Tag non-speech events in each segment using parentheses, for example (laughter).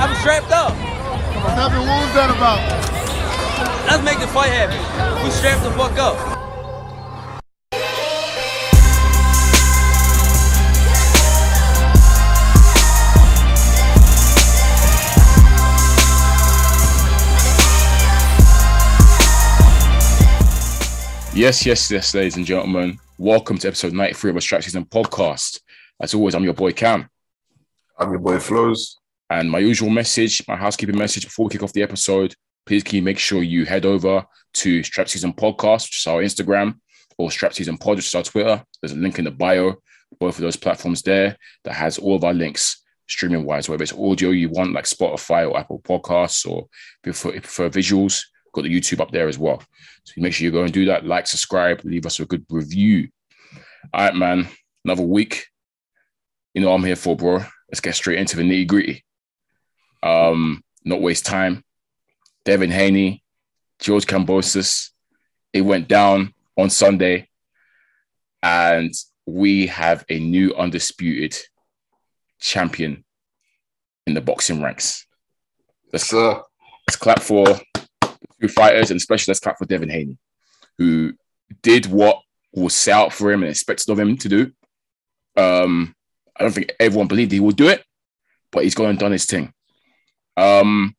I'm strapped up. Nothing. happened? What was that about? Let's make the fight happen. We strapped the fuck up. Yes, yes, yes, ladies and gentlemen. Welcome to episode 93 of a Strap Season podcast. As always, I'm your boy Cam. I'm your boy Flows. And my usual message, my housekeeping message before we kick off the episode, please can you make sure you head over to Strap Season Podcast, which is our Instagram, or Strap Season Pod, which is our Twitter. There's a link in the bio, both of those platforms there that has all of our links streaming wise, whether it's audio you want, like Spotify or Apple Podcasts, or if you prefer visuals, got the YouTube up there as well. So make sure you go and do that. Like, subscribe, leave us a good review. All right, man. Another week. You know I'm here for, bro. Let's get straight into the nitty gritty. Um, not waste time. Devin Haney, George Kambosos. It went down on Sunday, and we have a new undisputed champion in the boxing ranks. Let's, uh, let's clap for two fighters, and especially let's clap for Devin Haney, who did what was set out for him and expected of him to do. Um, I don't think everyone believed he would do it, but he's gone and done his thing. Um,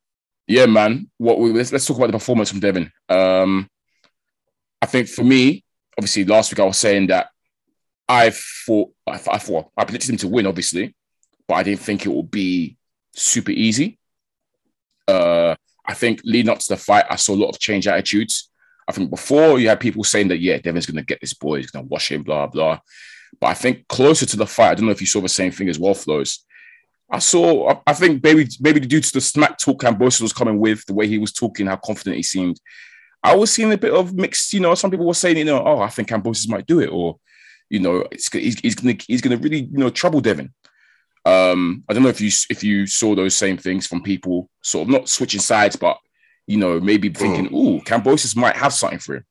yeah, man. What we, let's, let's talk about the performance from Devin. Um, I think for me, obviously, last week I was saying that I thought I, thought I predicted him to win, obviously, but I didn't think it would be super easy. Uh, I think leading up to the fight, I saw a lot of change attitudes. I think before you had people saying that, yeah, Devin's going to get this boy, he's going to wash him, blah, blah. But I think closer to the fight, I don't know if you saw the same thing as well, Flows. I saw, I think maybe maybe due to the smack talk Kambosos was coming with, the way he was talking, how confident he seemed. I was seeing a bit of mixed, you know, some people were saying, you know, oh, I think Kambosos might do it, or, you know, it's, he's, he's going to he's gonna really, you know, trouble Devin. Um, I don't know if you if you saw those same things from people, sort of not switching sides, but you know, maybe thinking, "Ooh, Kambosos might have something for him."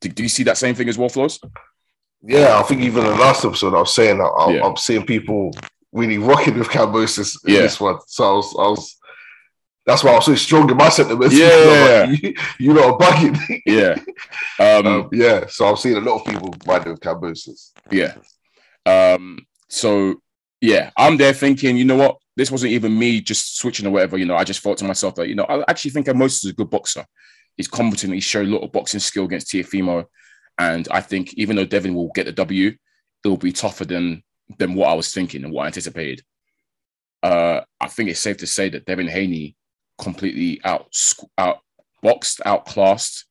Do, do, you see that same thing as well, Flows? Yeah, I think even the last episode I was saying that I'm, yeah. I'm seeing people really rocking with Kambosos in yeah. this one. So I was, I was, that's why I was so strong in my sentiments. (laughs) Yeah, yeah, like, you, you know, bugging. (laughs) yeah, um, um, yeah. So I've seen a lot of people riding with Kambosos. Yeah. Um. So yeah, I'm there thinking, you know what? This wasn't even me just switching or whatever. You know, I just thought to myself that, you know, I actually think Moses is a good boxer. He's competent. He showed a lot of boxing skill against Teofimo. And I think even though Devin will get the W, it'll be tougher than than what I was thinking and what I anticipated. Uh, I think it's safe to say that Devin Haney completely out out boxed, outclassed,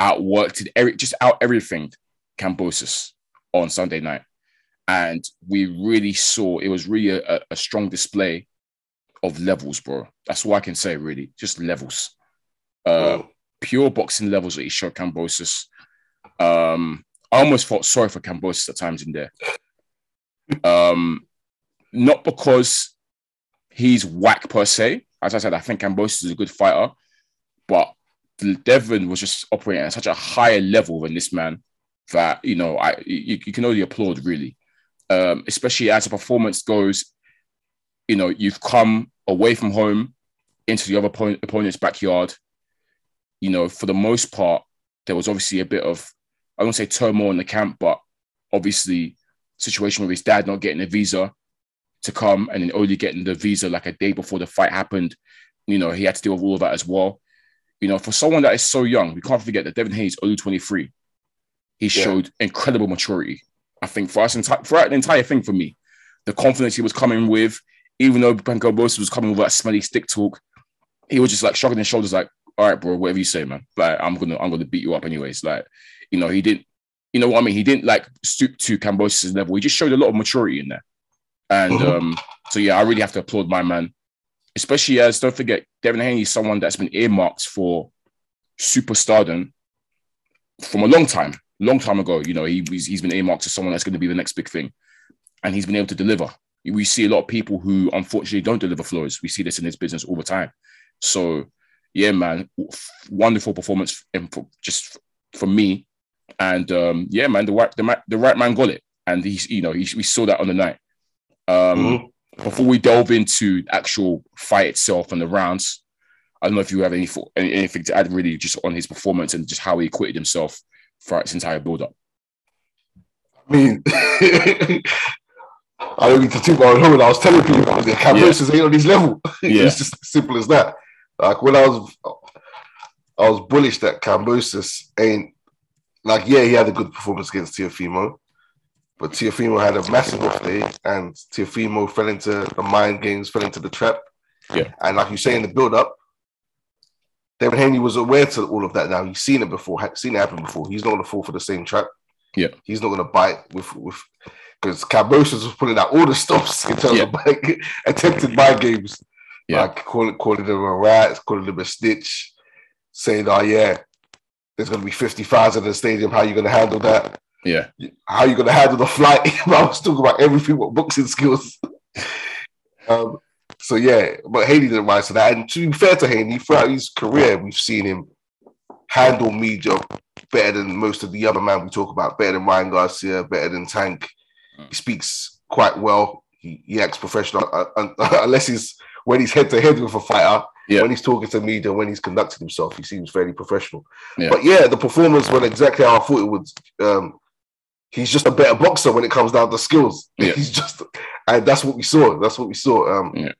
outworked, every, just out everything Kambosos on Sunday night and we really saw it was really a, a, strong display of levels, bro. That's all I can say, really, just levels. Uh, pure boxing levels that he showed Kambosos. Um, I almost felt sorry for Kambosos at times in there. Um, not because he's whack per se. As I said, I think Kambosos is a good fighter, but Devin was just operating at such a higher level than this man that you know I you, you can only applaud really um, especially as a performance goes, you know, you've come away from home into the other opponent, opponent's backyard. You know, for the most part, there was obviously a bit of, I don't say turmoil in the camp, but obviously situation with his dad not getting a visa to come and then only getting the visa like a day before the fight happened. You know, he had to deal with all of that as well. You know, for someone that is so young, we can't forget that Devin Haney's only 23. He yeah. showed incredible maturity. I think for us, enti- throughout the entire thing for me, the confidence he was coming with, even though Kambosos was coming with that smelly stick talk, he was just like shrugging his shoulders, like, "All right, bro, whatever you say, man. Like, I'm gonna, I'm gonna beat you up anyways." Like, you know, he didn't, you know what I mean? He didn't like stoop to Kambosos' level. He just showed a lot of maturity in there, and mm-hmm. um, so yeah, I really have to applaud my man, especially as don't forget, Devin Haney is someone that's been earmarked for superstardom from a long time long time ago. You know, he, he's, he's been earmarked as someone that's going to be the next big thing, and he's been able to deliver. We see a lot of people who unfortunately don't deliver flows. We see this in his business all the time. So, yeah, man, wonderful performance for, just for me. And um, yeah, man, the right the, the right man got it, and he's you know he, we saw that on the night. Um, mm-hmm. before we delve into actual fight itself and the rounds, I don't know if you have any anything to add really just on his performance and just how he acquitted himself throughout his entire build up. I mean, (laughs) I don't need to toot about horn. I was telling people that Kambosos yeah. ain't on his level. (laughs) Yeah. it's just simple as that. Like when I was, I was bullish that Kambosos ain't like yeah he had a good performance against Teofimo, but Teofimo had a massive off day, and Teofimo fell into the mind games, fell into the trap. Yeah, and like you say in the build up, David Haney was aware to all of that. Now he's seen it before, seen it happen before. He's not going to fall for the same trap. Yeah, he's not going to bite with with because Kambosos was pulling out all the stops in terms yeah. of like, (laughs) attempted mind games. Yeah. Like calling calling them a rat, calling them a stitch, saying, "Oh yeah, there's going to be fifty thousand in the stadium. How are you going to handle that? Yeah, how are you going to handle the flight?" (laughs) I was talking about everything but boxing skills. um, so yeah, but Haney didn't rise to that. And to be fair to Haney, throughout his career, we've seen him handle media better than most of the other men we talk about, better than Ryan Garcia, better than Tank. He speaks quite well. He, he acts professional, uh, uh, (laughs) unless he's when he's head to head with a fighter. Yeah. When he's talking to media, when he's conducting himself, he seems fairly professional. Yeah. But yeah, the performance went exactly how I thought it would. Um, he's just a better boxer when it comes down to skills. (laughs) Yeah. He's just, and that's what we saw. That's what we saw. Um, yeah.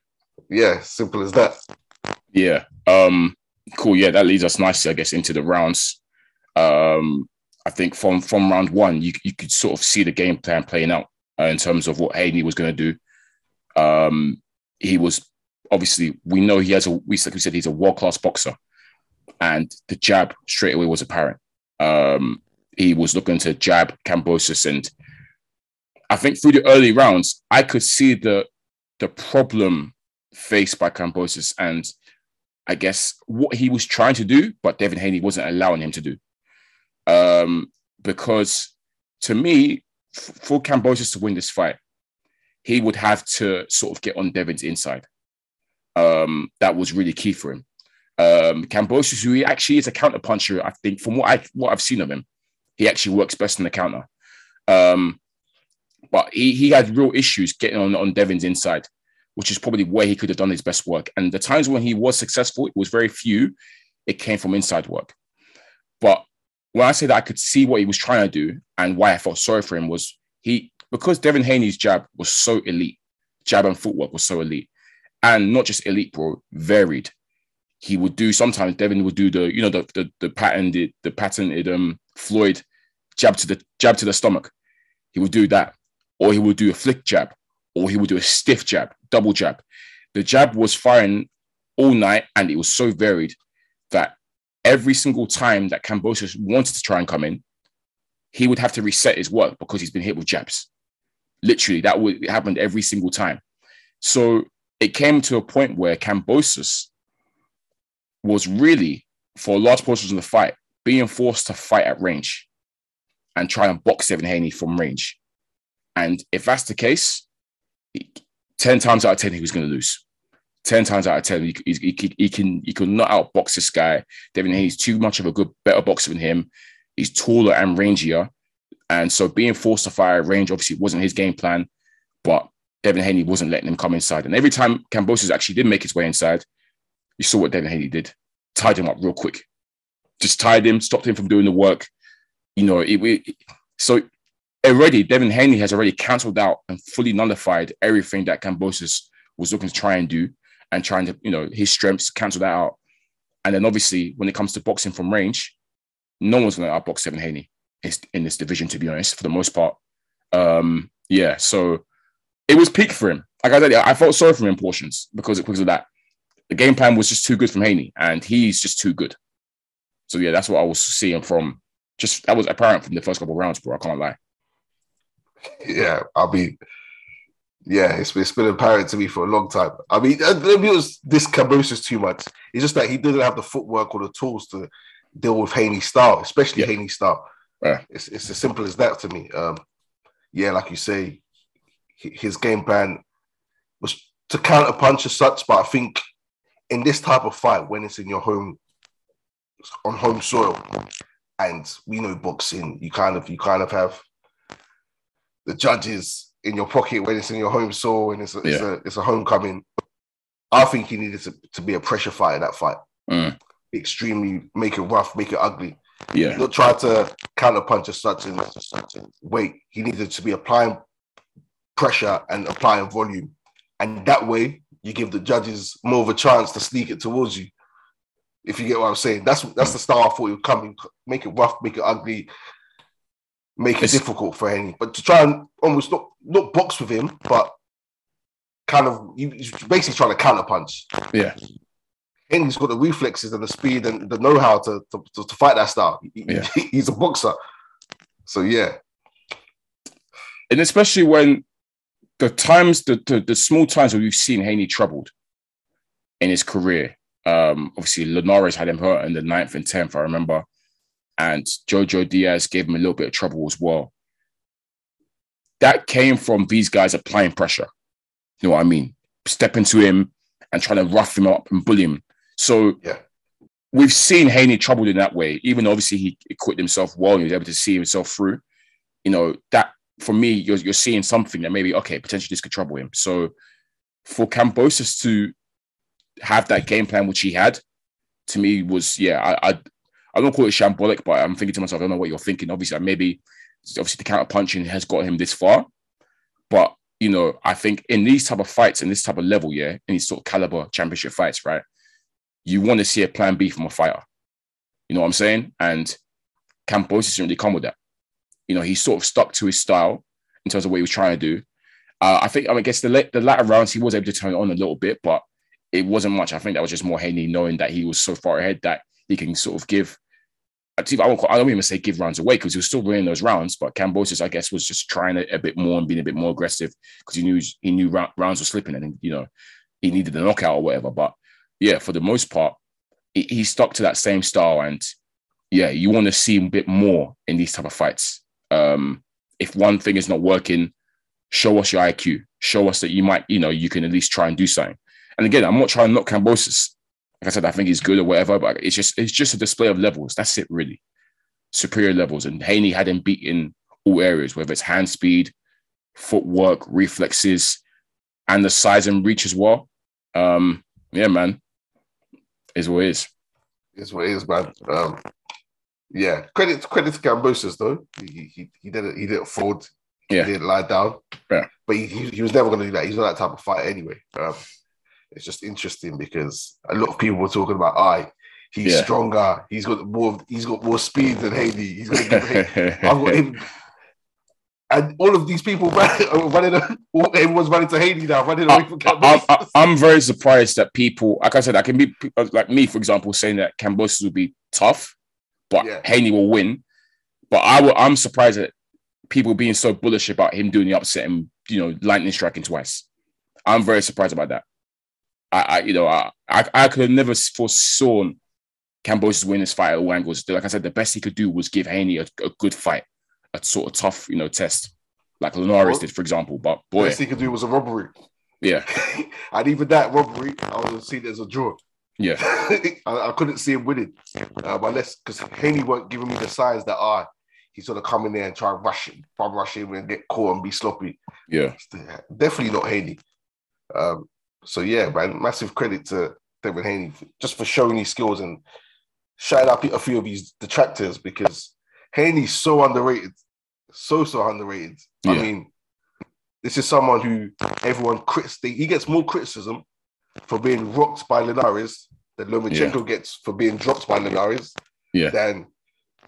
yeah, simple as that. Yeah. Um, cool. Yeah, that leads us nicely, I guess, into the rounds. Um, I think from from round one, you you could sort of see the game plan playing out uh, in terms of what Haney was going to do. Um, he was obviously we know he has a we like we said he's a world class boxer, and the jab straight away was apparent. Um, he was looking to jab Kambosos, and I think through the early rounds, I could see the the problem faced by Kambosos, and I guess what he was trying to do, but Devin Haney wasn't allowing him to do. Um, because to me, for Kambosos to win this fight, he would have to sort of get on Devin's inside um, that was really key for him. Um, Kambosos, who he actually is a counter puncher, I think from what I what I've seen of him, he actually works best in the counter. Um, but he he had real issues getting on on Devin's inside, which is probably where he could have done his best work. And the times when he was successful, it was very few. It came from inside work. But when I say that I could see what he was trying to do and why I felt sorry for him was he because Devin Haney's jab was so elite, jab and footwork was so elite and not just elite, bro, varied. He would do sometimes Devin would do the, you know, the the, the patented the patented um Floyd jab to the jab to the stomach. He would do that, or he would do a flick jab, or he would do a stiff jab, double jab. The jab was firing all night, and it was so varied that every single time that Kambosos wanted to try and come in, he would have to reset his work because he's been hit with jabs. Literally, that would happen every single time. So it came to a point where Kambosos was really, for large portions of the fight, being forced to fight at range and try and box Devin Haney from range. And if that's the case, 10 times out of 10, he was going to lose. 10 times out of 10, he, he, he, he can he could not outbox this guy. Devin Haney's too much of a good, better boxer than him. He's taller and rangier. And so being forced to fire at range obviously wasn't his game plan. But Devin Haney wasn't letting him come inside. And every time Kambosos actually did make his way inside, you saw what Devin Haney did. Tied him up real quick. Just tied him, stopped him from doing the work. You know, it, it, so already Devin Haney has already cancelled out and fully nullified everything that Kambosos was looking to try and do and trying to, you know, his strengths cancel that out. And then obviously when it comes to boxing from range, no one's going to outbox Devin Haney in this division, to be honest, for the most part. Um, yeah, so it was peak for him. Like I said, I felt sorry for him in portions because it because of that. The game plan was just too good from Haney, and he's just too good. So yeah, that's what I was seeing from. Just that was apparent from the first couple rounds, bro. I can't lie. Yeah, I mean, yeah, it's, it's been apparent to me for a long time. I mean, maybe it was this Kambosos too much. It's just that he doesn't have the footwork or the tools to deal with Haney's style, especially yeah. Haney's style. Yeah. It's it's as simple as that to me. Um, yeah, like you say, his game plan was to counter punch as such. But I think in this type of fight, when it's in your home, on home soil, and we know boxing, you kind of you kind of have the judges in your pocket when it's in your home soil and it's a, it's a it's a homecoming. I think he needed to, to be a pressure fighter that fight. Mm. Extremely make it rough, make it ugly. Yeah. Not try to counter punch as such and wait. He needed to be applying pressure and applying volume. And that way you give the judges more of a chance to sneak it towards you. If you get what I'm saying. That's that's the style I thought would come and make it rough, make it ugly, make it It's- difficult for Henny. But to try and almost not not box with him, but kind of you basically trying to counter punch. Yeah. Henry's got the reflexes and the speed and the know-how to to, to, to fight that style. He- Yeah. (laughs) he's a boxer. So yeah, and especially when the times, the, the the small times where we've seen Haney troubled in his career. Um, obviously, Linares had him hurt in the ninth and tenth, I remember, and Jojo Diaz gave him a little bit of trouble as well. That came from these guys applying pressure. You know what I mean? Stepping to him and trying to rough him up and bully him. So Yeah. we've seen Haney troubled in that way. Even obviously he equipped himself well and he was able to see himself through. You know that for me, you're, you're seeing something that maybe, okay, potentially this could trouble him. So for Kambosos to have that game plan, which he had, to me was, yeah, I, I, I don't call it shambolic, but I'm thinking to myself, I don't know what you're thinking. Obviously, uh, maybe, obviously the counter punching has got him this far. But, you know, I think in these type of fights, in this type of level, yeah, in these sort of caliber championship fights, right, you want to see a plan B from a fighter. You know what I'm saying? And Kambosos didn't really come with that you know, he sort of stuck to his style in terms of what he was trying to do. Uh, I think, I, mean, I guess the, the latter rounds, he was able to turn it on a little bit, but it wasn't much. I think that was just more Haney knowing that he was so far ahead that he can sort of give. I don't, I don't even say give rounds away because he was still winning those rounds, but Kambosos, I guess, was just trying it a bit more and being a bit more aggressive because he knew he knew rounds were slipping and you know he needed a knockout or whatever. But yeah, for the most part, he, he stuck to that same style and yeah, you want to see a bit more in these type of fights um, if one thing is not working, show us your IQ. Show us that you might, you know, you can at least try and do something. And again, I'm not trying to knock Kambosos. Like I said, I think he's good or whatever, but it's just it's just a display of levels. That's it, really. Superior levels. And Haney had him beat in all areas, whether it's hand speed, footwork, reflexes, and the size and reach as well. Um, yeah, man. Is what it is. is what it is, man. Um, yeah, credit credit to Kambosos though. He he he didn't he didn't fold. Yeah. He didn't lie down. Yeah. but he, he, he was never going to do that. He's not that type of fighter anyway. Um, it's just interesting because a lot of people were talking about, I he's Yeah. stronger. He's got more. He's got more speed than Haley. He's going to give Haley. (laughs) I've got him. And all of these people (laughs) are running, everyone's running to Haley now, running away from Kambosos. I, I'm very surprised that people, like I said, I can be like me, for example, saying that Kambosos will be tough, but Yeah. Haney will win. But I will, I'm surprised that people being so bullish about him doing the upset and you know lightning striking twice. I'm very surprised about that. I, I you know, I, I, I could have never foresawn Kambosos winning this fight at all angles. Like I said, the best he could do was give Haney a, a good fight, a sort of tough, you know, test, like Linares Well, did, for example. But boy, Best he could do was a robbery. yeah, (laughs) and even that robbery, I would have seen it as a draw. Yeah, (laughs) I, I couldn't see him winning. Um, unless because Haney weren't giving me the signs that ah, he's sort of come in there and try and rush try rush him and get caught and be sloppy. yeah. Definitely not Haney. Um, so yeah, man, massive credit to Devin Haney just for showing his skills and shouting out a few of his detractors because Haney's so underrated, so so underrated. I mean, this is someone who everyone crits. He gets more criticism for being rocked by Linares than Lomachenko gets for being dropped by Linares. Yeah. Than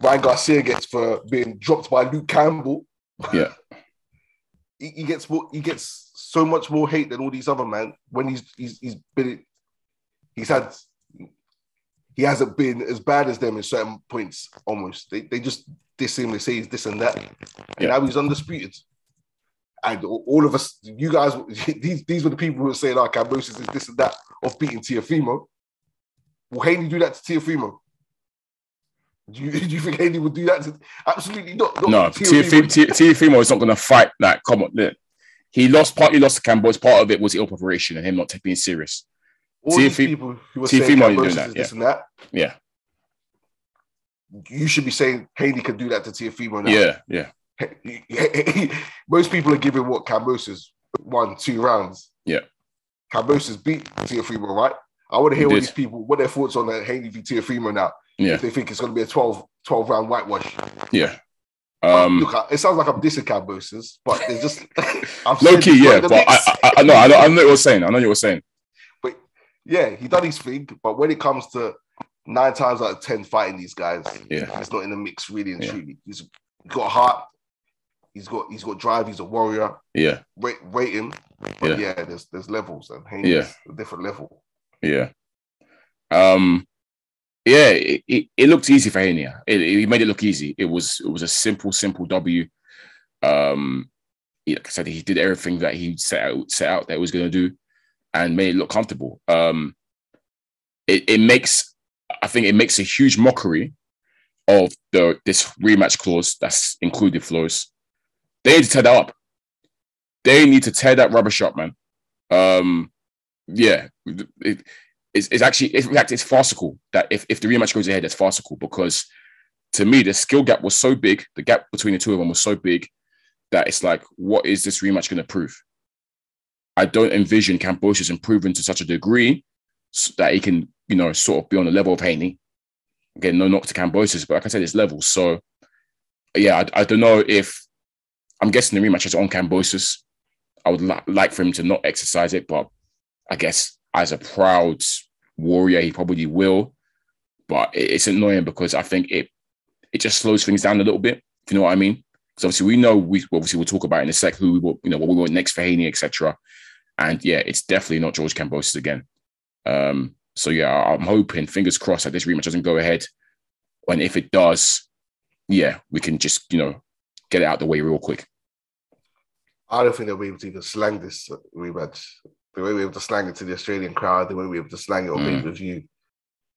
Ryan Garcia gets for being dropped by Luke Campbell. Yeah. (laughs) he, he gets more. He gets so much more hate than all these other men when he's he's he's been he's had he hasn't been as bad as them in certain points almost. They, they just diss him, they say he's this and that. And Yeah. now he's undisputed. And all of us, you guys, (laughs) these these were the people who were saying, oh, Kambosos is this and that of beating Teofimo. Will Haney do that to Teofimo? Do you, (laughs) do you think Haney would do that to absolutely not? not No, Teofimo. Tiafimo is not going to fight. Like, come on, look. he lost partly lost to Cambodia. Part of it was ill preparation and him not being serious. All these Tiafi- people who were saying doing that, is this and that, Yeah, you should be saying Haney could do that to Teofimo now. yeah, yeah, (laughs) most people are giving what Kambosos won two rounds. Yeah. Kambosos beat Teofimo, right? I want to hear He what these people, what their thoughts on the Haney v Teofimo now. Yeah, If they think it's going to be a 12, 12 round whitewash. yeah. Um, Look, it sounds like I'm dissing Kambosos, but (laughs) (laughs) it's just low key, yeah. But I, I, I know, I know, I know what you're saying. I know what you're saying. But yeah, he done his thing, but when it comes to nine times out of ten fighting these guys, Yeah. he's not in the mix really and Yeah. truly. He's got heart, he's got he's got drive, he's a warrior. Yeah, Rate, rate him, but yeah. there's there's levels and Haney's a different level. yeah. Um, yeah. It, it, it looked easy for Haney. It, it made it look easy. It was it was a simple, simple W. Um, he- like I said, he did everything that he set out set out that he was going to do, and made it look comfortable. Um, it it makes I think it makes a huge mockery of the this rematch clause that's included flows. They need to tear that up. They need to tear that rubbish up, man. Um, yeah, it, it's, it's actually in fact it's farcical that if, if the rematch goes ahead, it's farcical because to me the skill gap was so big, the gap between the two of them was so big that it's like, what is this rematch going to prove? I don't envision Kambosos improving to such a degree s- that he can, you know, sort of be on the level of Haney. Again, no knock to Kambosos, but like I said, it's levels. So, yeah, I, I don't know if I'm guessing the rematch is on Kambosos. I would li- like for him to not exercise it, but I guess as a proud warrior, he probably will. But it's annoying because I think it it just slows things down a little bit. If you know what I mean? Because obviously we know we obviously we'll talk about in a sec who we you know what we want next for Haney, etc. And yeah, it's definitely not George Kambosos again. Um, so yeah, I'm hoping, fingers crossed, that this rematch doesn't go ahead. And if it does, yeah, we can just you know get it out the way real quick. I don't think they'll be able to even slang this rematch. They won't be able to slang it to the Australian crowd. They won't be able to slang it on Mm. pay per view.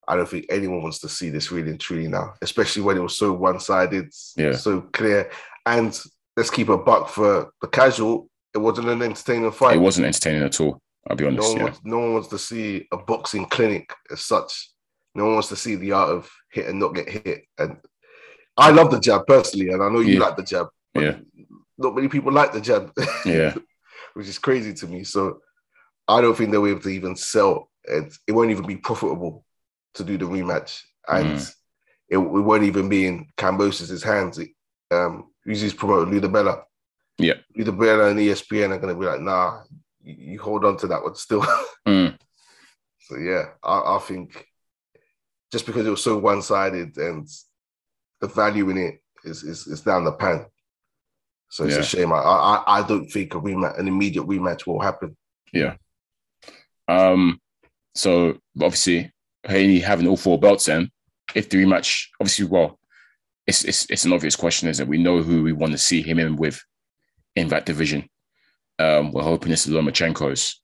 I don't think anyone wants to see this really and truly now, especially when it was so one sided, Yeah. so clear. And let's keep a buck for the casual. It wasn't an entertaining fight. It wasn't entertaining at all. I'll be no, honest. one Yeah, wants, no one wants to see a boxing clinic as such. No one wants to see the art of hit and not get hit. And I love the jab personally, and I know you Yeah. like the jab. Yeah. Not many people like the jab. yeah, (laughs) which is crazy to me. So I don't think they'll be able to even sell it. It won't even be profitable to do the rematch. And Mm. it, it won't even be in Kambosos' hands. It, um, who's his promoter, Lou DiBella. Yeah. Lou DiBella and ESPN are going to be like, nah, you, you hold on to that one still. (laughs) Mm. so yeah, I, I think just because it was so one sided and the value in it is, is, is down the pan. So it's Yeah. a shame. I, I I don't think a rematch, an immediate rematch will happen. Yeah. Um, so obviously Haney having all four belts then, if the rematch, obviously, well, it's it's it's an obvious question, isn't it? We know who we want to see him in with in that division. Um, we're hoping it's the Lomachenko's,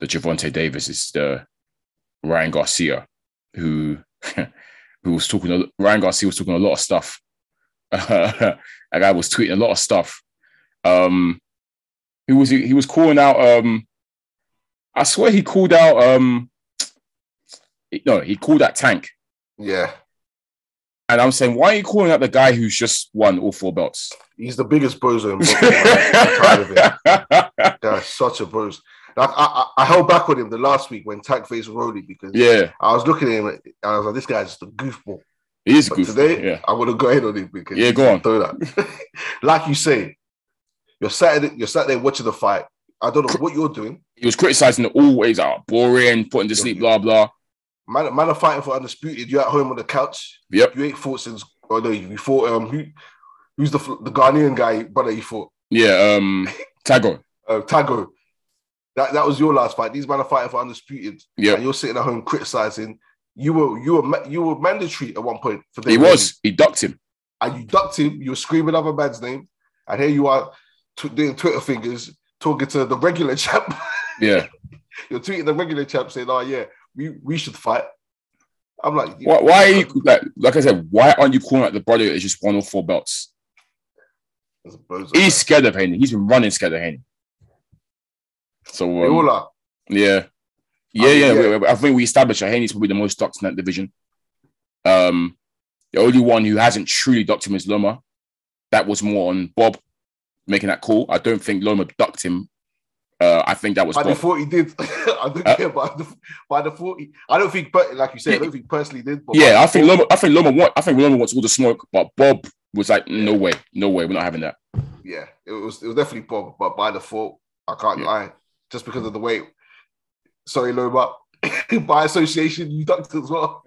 the Gervonta Davis, is the Ryan Garcia, who (laughs) who was talking. Ryan Garcia was talking a lot of stuff. (laughs) that guy was tweeting a lot of stuff. Um, he was he was calling out. Um, I swear he called out. Um, no, he called out Tank, Yeah, and I'm saying, why are you calling out the guy who's just won all four belts? he's the biggest bozo in boxing. man. I'm tired of him. (laughs) Guy's such a bozo. Like I, I, I held back on him the last week when Tank faced Rolly because yeah, I was looking at him and I was like, this guy's just a goofball. He is good. today, Yeah, I want to go ahead on him because Yeah, go on. throw that. (laughs) like you say, you're sat you're sat there watching the fight. I don't know what you're doing. he was criticizing it always out boring, putting to sleep, blah blah. Man, man are fighting for undisputed. You're at home on the couch. Yep. You ain't fought since. Oh no, you fought. Um, who, who's the the Ghanaian guy? Brother, you fought. Yeah, um, (laughs) Tagoe. Uh, Tagoe. That that was your last fight. These men are fighting for undisputed. Yeah, and you're sitting at home criticizing. You were you were you were mandatory at one point for the. he was. He ducked him. and you ducked him. You were screaming other man's name, and here you are t- doing Twitter fingers, talking to the regular (laughs) champ. Yeah. you're tweeting the regular champ saying, "Oh yeah, we we should fight." I'm like, Why? Why are you like? Like I said, why aren't you calling out the brother It's just won all four belts? That's a bozo, He's scared of Haney. He's been running scared of Haney. So um, are. Yeah. Yeah, mean, yeah. yeah. we- I think we established that Haney's probably the most docked in that division. Um, the only one who hasn't truly docked him is Loma. that was more on Bob making that call. I don't think Loma ducked him. Uh, I think that was By Bob. default, he did. (laughs) I don't Uh, care by the by default. He, I don't think, but like you said, I don't think personally did. But Yeah, I think Loma. I think Loma want. I think Loma wants all the smoke, but Bob was like, "No way, no way, we're not having that." Yeah, it was it was definitely Bob, but by default, I can't Yeah. lie, just because of the way. Sorry, Loma. (laughs) by association, you ducked as well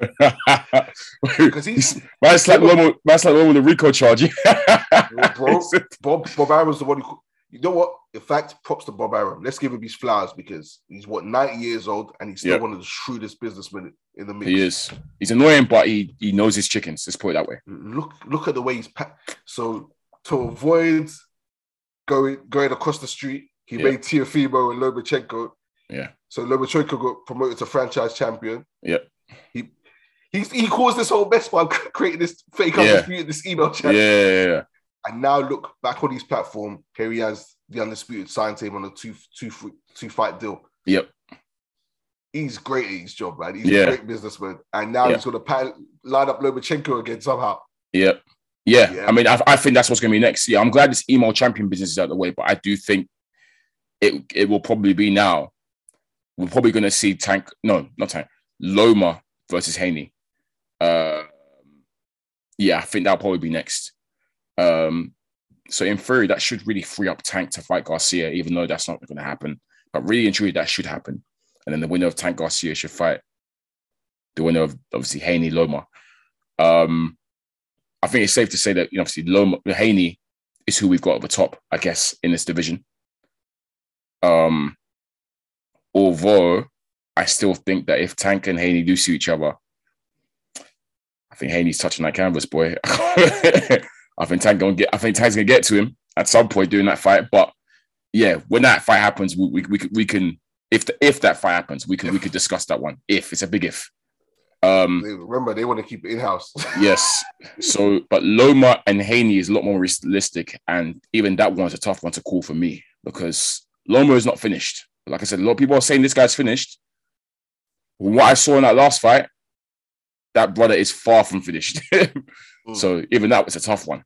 (laughs) because he's That's like Loma. That's like Loma with the Rico charge. (laughs) bro. Bob Bob Arum's the one who. You know what? In fact, props to Bob Arum. Let's give him his flowers because he's what 90 years old and he's still Yeah. one of the shrewdest businessmen in the mix. he is. He's annoying, but he he knows his chickens. Let's put it that way. Look, look at the way he's packed. So to avoid going going across the street, he Yeah. made Teofimo and Lomachenko. Yeah. So Lomachenko got promoted to franchise champion. Yeah. He he, he caused this whole mess by (laughs) creating this fake Yeah. undisputed this email Yeah, chat. yeah, yeah. And now look back on his platform. Here he has the undisputed signed to him on a two two two fight deal. Yep. He's great at his job, man. He's Yeah. a great businessman. And now Yeah. he's gonna pat, line up Lomachenko again somehow. Yep. Yeah. Yeah. I mean, I, I think that's what's going to be next. Yeah, I'm glad this email champion business is out of the way, but I do think it it will probably be now. We're probably going to see Tank. No, not Tank. Loma versus Haney. Uh, yeah, I think that'll probably be next. Um, so in theory, that should really free up Tank to fight Garcia, even though that's not going to happen. But really and truly, that should happen. And then the winner of Tank Garcia should fight the winner of obviously Haney Loma. Um, I think it's safe to say that you know, obviously Loma Haney is who we've got at the top, I guess, in this division. Um, although I still think that if Tank and Haney do see each other, I think Haney's touching that canvas, boy. (laughs) I think Tank gonna get. I think Tank's gonna get to him at some point during that fight. But yeah, when that fight happens, we we, we, can- we can if the, if that fight happens, we can we could discuss that one. If it's a big if. Um, Remember, they want to keep it in house. (laughs) Yes. So, but Loma and Haney is a lot more realistic, and even that one's a tough one to call for me because Loma is not finished. Like I said, a lot of people are saying this guy's finished. What I saw in that last fight, that brother is far from finished. (laughs) So even that was a tough one.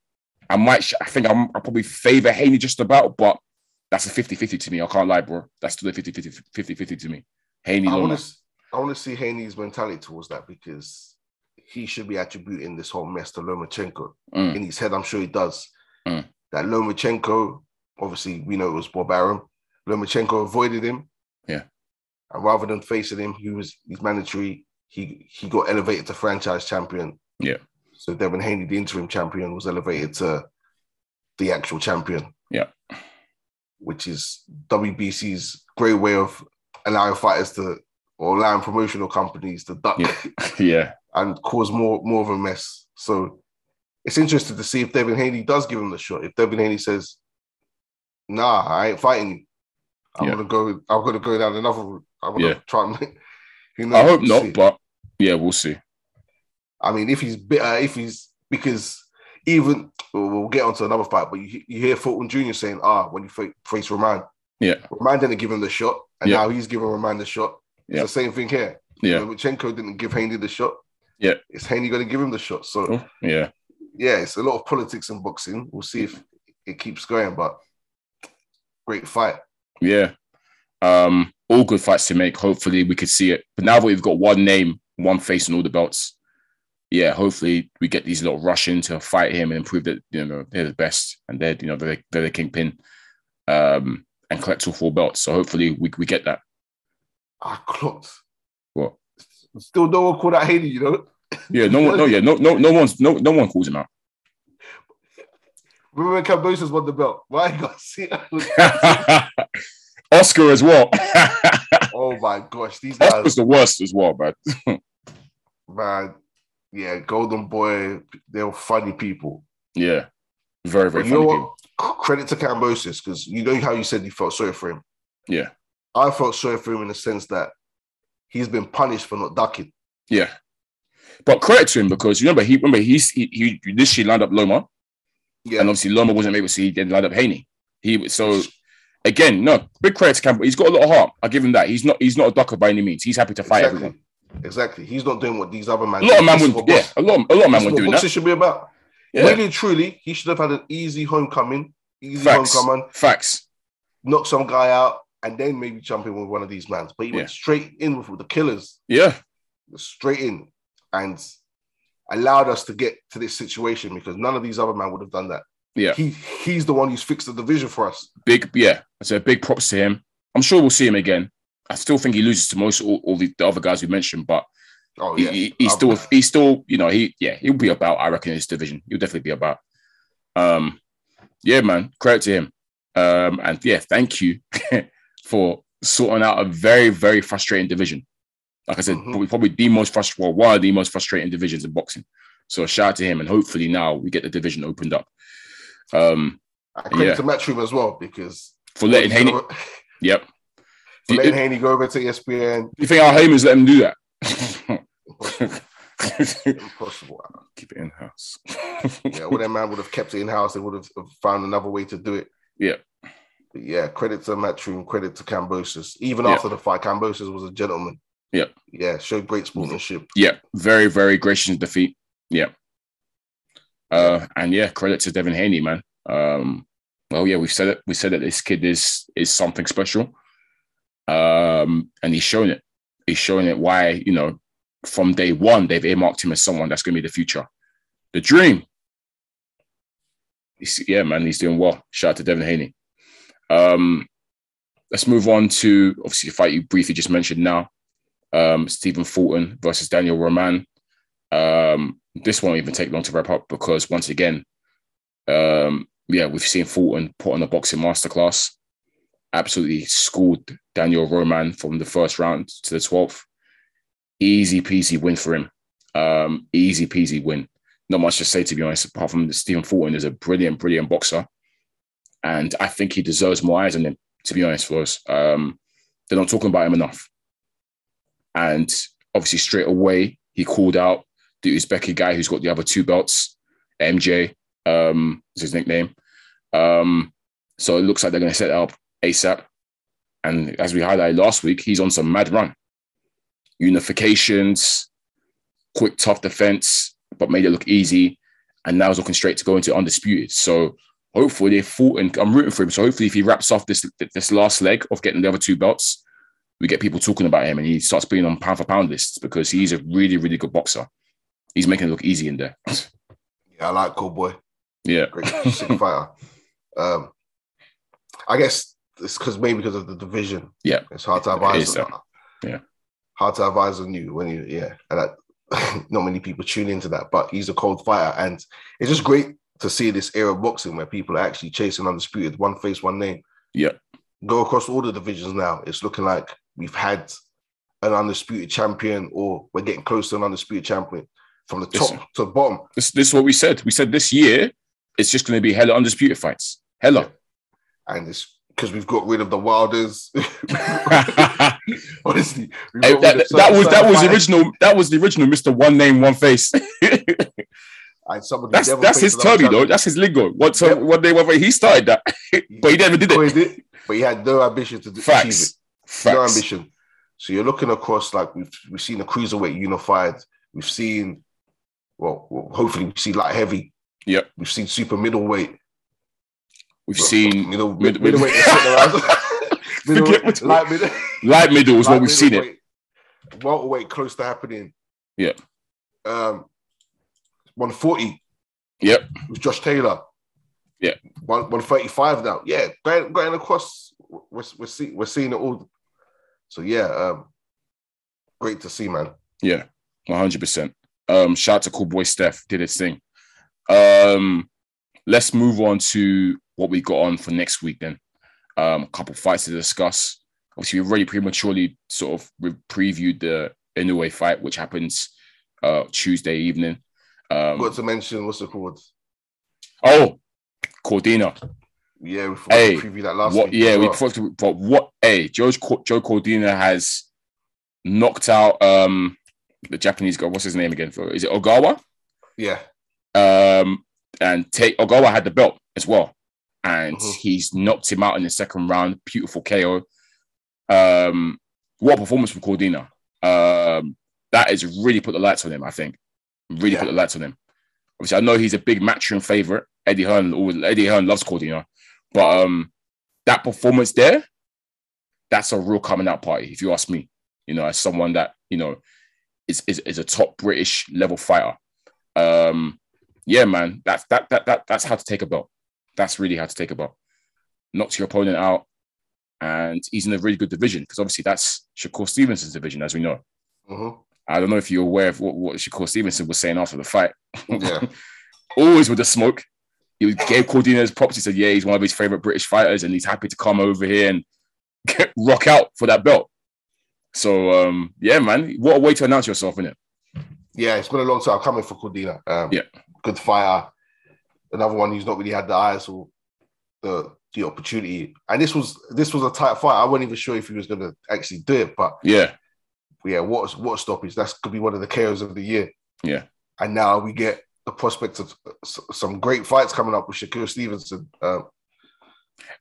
I might, I think I'm, I probably favor Haney just about, but that's a 50-50 to me. I can't lie, bro. That's still a 50-50 50-50 to me. Haney I want to, I want to see Haney's mentality towards that because he should be attributing this whole mess to Lomachenko. Mm. In his head, I'm sure he does. Mm. That Lomachenko, obviously, we know it was Bob Arum. Lomachenko avoided him. Yeah. And rather than facing him, he was he's mandatory. He he got elevated to franchise champion. Yeah. So Devin Haney, the interim champion, was elevated to the actual champion. Yeah. Which is WBC's great way of allowing fighters to or allowing promotional companies to duck Yeah. (laughs) (laughs) yeah. and cause more more of a mess. So it's interesting to see if Devin Haney does give him the shot. If Devin Haney says, "Nah, I ain't fighting you. I'm Yeah. gonna go. I'm gonna go down another route. I'm gonna Yeah. try and." make-" (laughs) Who knows? I hope We'll not, see. but yeah, we'll see. I mean, if he's bitter, if he's because even we'll get onto another fight, but you, you hear Fulton Jr. saying, "Ah, when you face Roman, Yeah. Roman didn't give him the shot, and Yeah. now he's giving Roman the shot." It's Yeah. the same thing here. Yeah. Lomachenko didn't give Haney the shot. Yeah. Is Haney going to give him the shot? So Oh, yeah. yeah, it's a lot of politics in boxing. We'll see if it keeps going, but great fight. Yeah. Um, all good fights to make. Hopefully we could see it. But now that we've got one name, one face and all the belts, yeah, hopefully we get these little Russian to fight him and prove that you know they're the best and they're you know they're, they're the kingpin. Um, and collect all four belts. So hopefully we, we get that. I clocked. What? Still no one called out Haney, you know. Yeah, no one no, yeah, no, no, no one's no no one calls him out. Remember when Kambosos won the belt? Why you got see that? Oscar as well. (laughs) Oh my gosh, these guys, Oscar's the worst as well, man. (laughs) man. Yeah, Golden Boy, they were funny people. Yeah. Very, very But you know funny? Credit to Kambosos because you know how you said you felt sorry for him. Yeah. I felt sorry for him in the sense that he's been punished for not ducking. Yeah. But credit to him because remember he remember he's he, he initially lined up Loma Yeah, and obviously Loma wasn't able to see he then lined up Haney. He was so again, no, big credit to Campbell. He's got a lot of heart. I give him that. He's not he's not a ducker by any means. He's happy to fight exactly. everyone. Exactly. He's not doing what these other men. A lot of men is would yeah, a lot a lot of men would do that. should be about. Yeah. Really truly, he should have had an easy homecoming, easy Facts. homecoming, Facts. knock some guy out, and then maybe jump in with one of these mans. But he Yeah. went straight in with, with the killers, Yeah. straight in, and allowed us to get to this situation because none of these other men would have done that. Yeah. He he's the one who's fixed the division for us. Big, yeah. So big props to him. I'm sure we'll see him again. I still think he loses to most all, all the, the other guys we mentioned, but Oh he, yeah, he- he's Um, still he's still you know he yeah he'll be about I reckon in this division he'll definitely be about um yeah man credit to him um and yeah thank you (laughs) for sorting out a very very frustrating division like I said Mhm. probably, probably the most frustrating well, one of the most frustrating divisions in boxing so shout out to him and hopefully now we get the division opened up um I credit yeah. to Matchroom as well because for letting for Haney yep do you, letting do Haney go over to ESPN. you think Al Haymon's let him do that Impossible. (laughs) keep it in house Yeah, well, that man would have kept it in house. They would have found another way to do it. Yeah. But yeah, credit to Matchroom, credit to Kambosos. Even Yeah. after the fight, Kambosos was a gentleman. Yeah. Yeah, showed great sportsmanship. Yeah, very, very gracious in defeat. Yeah. Uh, and yeah, credit to Devin Haney, man. Um, well, yeah, we've said it. We said that this kid is is something special. Um, and he's shown it. He's showing it why, you know, from day one, they've earmarked him as someone that's gonna be the future. The dream. He's, yeah, man, he's doing well. Shout out to Devin Haney. Um, let's move on to obviously the fight you briefly just mentioned now. Um, Stephen Fulton versus Daniel Roman. Um, this won't even take long to wrap up because once again, um, yeah, we've seen Fulton put on a boxing masterclass. Absolutely schooled Daniel Roman from the first round to the 12th. Easy peasy win for him. Um, easy peasy win. Not much to say, to be honest, apart from Stephen Fulton is a brilliant, brilliant boxer. And I think he deserves more eyes on him, to be honest, for us. Um, they're not talking about him enough. And obviously, straight away, he called out the Uzbeki guy who's got the other two belts, MJ, um, is his nickname. Um, so it looks like they're going to set up ASAP. And as we highlighted last week, he's on some mad run. Unifications, quick, tough defense, but made it look easy. And now he's looking straight to go into undisputed. So hopefully, if and I'm rooting for him. So hopefully, if he wraps off this this last leg of getting the other two belts, we get people talking about him and he starts being on pound for pound lists because he's a really, really good boxer. He's making it look easy in there. Yeah, I like Cool Boy. yeah. Great sick (laughs) fighter. Um, I guess it's because maybe because of the division. Yeah. It's hard to advise. is, uh, yeah. Hard to advise on you when you, yeah. And that, (laughs) not many people tune into that, but he's a cold fighter. And it's just great to see this era of boxing where people are actually chasing undisputed, one face, one name. Yeah. Go across all the divisions now. It's looking like we've had an undisputed champion or we're getting close to an undisputed champion from the top Listen. to the bottom. This, this is what we said. We said this year it's just going to be hella undisputed fights. Hella. And it's because we've got rid of the Wilders. (laughs) (laughs) Honestly, we've that, got rid of that was that was the original. That was the original Mister One Name One Face. (laughs) And some of the that's that's his faces of our term, though. That's his lingo. What Yep. one day, one way he started that, but he never did it. but he had no ambition to do, achieve it. Facts. No ambition. So you're looking across like we've we've seen the cruiserweight unified. We've seen, well, well hopefully we see light heavy. Yep. We've seen super middleweight. We've seen middle, mid- mid, middleweight. is sitting around. (laughs) middleweight, light middle. light middle is what we've seen it. Welterweight close to happening. Yeah. Um, 140 Yep. with Josh Taylor. Yeah. One, 135 now. Yeah, going, going across, we're, we're, see, we're seeing it all. So, yeah, um, great to see, man. Yeah, one hundred percent. Um, shout out to Cool Boy Steph did his thing. Um, let's move on to what we got on for next week. Then, um, a couple fights to discuss. Obviously, we've already prematurely sort of re- previewed the Inoue fight, which happens uh Tuesday evening. Um, Got to mention, what's it called? oh, Cordina. Yeah, we forgot Hey, to preview that last What? week. Yeah, we forgot to, but what? Hey, Joe Joe Cordina has knocked out um the Japanese guy. What's his name again? For is it Ogawa? Yeah, Um, and take Ogawa had the belt as well, and Mhm. he's knocked him out in the second round. Beautiful KO. Um, what a performance from Cordina. Um, that has really put the lights on him. I think really Yeah. put the lights on him. Obviously, I know he's a big matchroom favorite. Eddie Hearn, always, Eddie Hearn loves Cordina, but um, that performance there, that's a real coming out party, if you ask me. You know, as someone that you know is is, is a top British level fighter. Um, yeah, man, that's that that that that's how to take a belt. That's really how to take a belt. Knocks your opponent out, and he's in a really good division because obviously that's Shakur Stevenson's division, as we know. Mhm. I don't know if you're aware of what, what Shakur Stevenson was saying after the fight. Yeah. (laughs) Always with the smoke. He gave Cordina his props. He said, Yeah, he's one of his favorite British fighters and he's happy to come over here and get, rock out for that belt. So, um, yeah, man, what a way to announce yourself, innit? Yeah, it's been a long time coming for Cordina. Um, Yeah. good fighter. Another one who's not really had the eyes or the the opportunity. And this was this was a tight fight. I wasn't even sure if he was going to actually do it, but Yeah, yeah, what what a stoppage? That's could be one of the KOs of the year. yeah. And now we get the prospect of some great fights coming up with Shakur Stevenson. Um,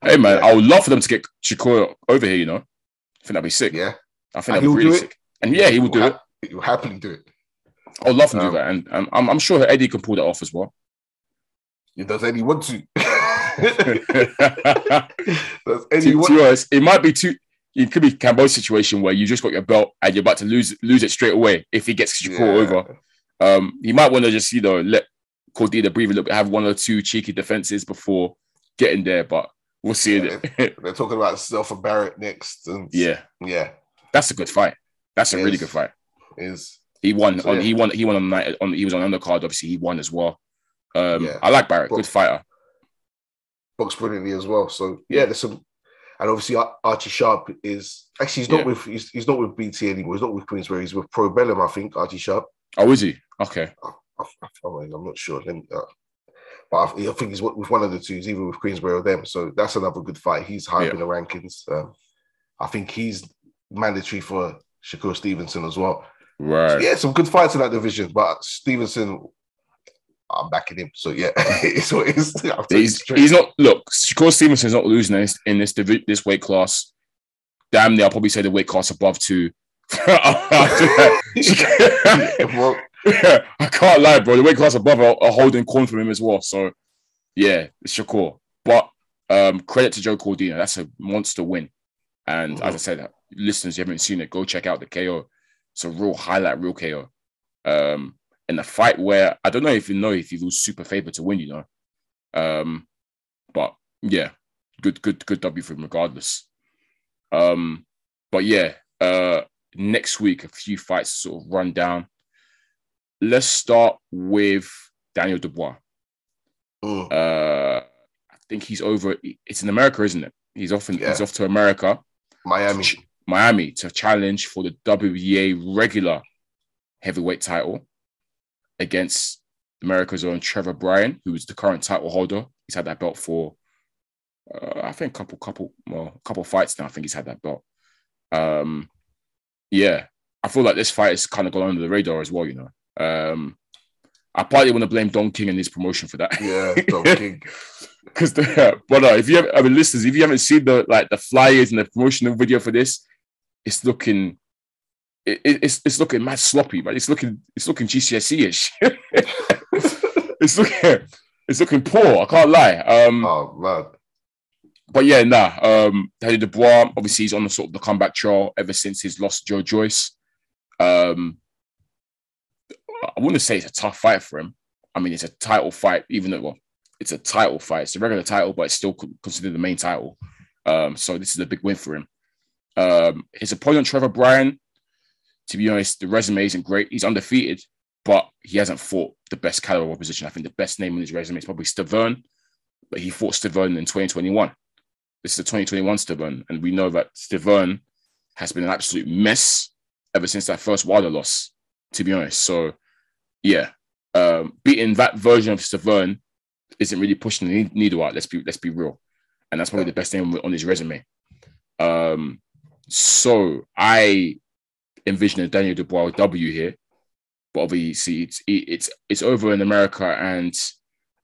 Hey, man, Yeah. I would love for them to get Shakur over here, you know? I think that'd be sick. yeah, I think that'd be really sick. And yeah, he will do He'll it. He'll happily do it. I would love to Um, do that. And um, I'm, I'm sure Eddie can pull that off as well. Does any want to? (laughs) (laughs) to, Does any to want? be honest, it might be too. It could be Cambo's situation where you just got your belt and you're about to lose lose it straight away if he gets Shakur Yeah. over. Um, he might want to just you know let Cordina breathe a little bit, have one or two cheeky defenses before getting there, but we'll see. Yeah. it. They're talking about Zelfa Barrett next, and yeah, yeah, that's a good fight. That's a really Yes. good fight. is He won So, on yeah. he won he won on the night on he was on undercard. Obviously, he won as well. Um, Yeah. I like Barrett, good fighter. boxed brilliantly as well. So yeah, there's some, and obviously Archie Sharp is actually he's not Yeah. with he's, he's not with BT anymore. He's not with Queensberry. He's with Probellum, I think. Archie Sharp. Oh, is he? Okay, I, I'm not sure. Me, uh, but I, I think he's with one of the two. He's either with Queensberry or them. So that's another good fight. He's high Yeah. in the rankings. Um, I think he's mandatory for Shakur Stevenson as well. right. So, yeah, some good fights in that division. But Stevenson, I'm backing him. So yeah, (laughs) it's what it is. (laughs) I'll tell you He's, he's not. Look, Shakur Stevenson's not losing in this in this this weight class. Damn near, I'll probably say the weight class above two. (laughs) I can't lie, bro. The weight class above are, are holding corn from him as well. So, yeah, it's Shakur. But um, credit to Joe Cordina. That's a monster win. And as I said, listeners, you haven't seen it, go check out the KO. It's a real highlight, real KO. Um, in a fight where I don't know if you know if he lose super favor to win, you know. Um, but yeah, good, good, good W for him regardless. Um, but yeah, uh, next week a few fights to sort of run down. Let's start with Daniel Dubois. mm, Uh, I think he's over. It's in America, isn't it? He's off. In, Yeah. He's off to America, Miami. to Miami, to challenge for the WBA regular heavyweight title against America's own Trevor Bryan, who is the current title holder. He's had that belt for, uh, I think, a couple, couple, well, a couple fights now. I think he's had that belt. Um, yeah, I feel like this fight has kind of gone under the radar as well. You know, um, I partly want to blame Don King and his promotion for that. Yeah, (laughs) Don King. Because the (laughs) but uh, if you have, I mean, listeners, if you haven't seen the like the flyers and the promotional video for this, it's looking, it, it- it's it's looking mad sloppy, but it's looking it's looking GCSE ish. (laughs) it's looking it's looking poor. I can't lie. Um, Oh man. but yeah, nah. Um, Teddy Dubois, obviously, he's on the sort of the comeback trail ever since his loss to Joe Joyce. Um, I wouldn't say it's a tough fight for him. I mean, it's a title fight, even though well, it's a title fight. It's a regular title, but it's still considered the main title. Um, so this is a big win for him. Um, his opponent, Trevor Bryan, to be honest, the resume isn't great. He's undefeated, but he hasn't fought the best caliber opposition. I think the best name on his resume is probably Stiverne, but he fought Stiverne in 2021. This is the 2021 Stiverne, and we know that Stiverne has been an absolute mess ever since that first Wilder loss, to be honest. So, yeah, um, beating that version of Stiverne isn't really pushing the needle out. Let's be let's be real, and that's probably the best name on his resume. Um, so I envision a Daniel Dubois W here, but obviously it's it's it's over in America, and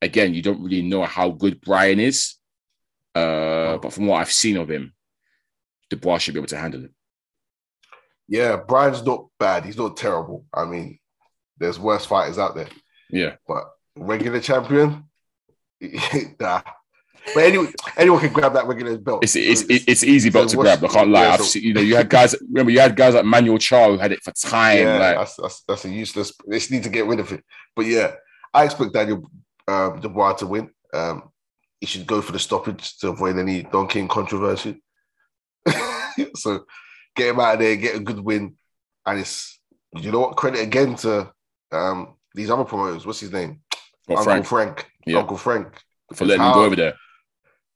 again, you don't really know how good Bryan is. Uh, but from what I've seen of him, Dubois should be able to handle it. Yeah, Bryan's not bad. He's not terrible. I mean, there's worse fighters out there, Yeah, but regular champion. (laughs) nah. But anyone, anyone can grab that regular belt. It's it's it's, it's easy belt to grab. I can't lie. Yeah, so- seen, you know, you had guys. Remember, you had guys like Mahmoud Charr who had it for time. yeah, like, that's, that's that's a useless. They just need to get rid of it. But yeah, I expect Daniel um, Dubois to win. Um, he should go for the stoppage to avoid any Don King controversy. (laughs) so get him out of there, get a good win, and it's you know what? Credit again to um, these other promoters. What's his name? Well, Uncle Frank, Frank. Yeah. Uncle Frank. for letting him go over there.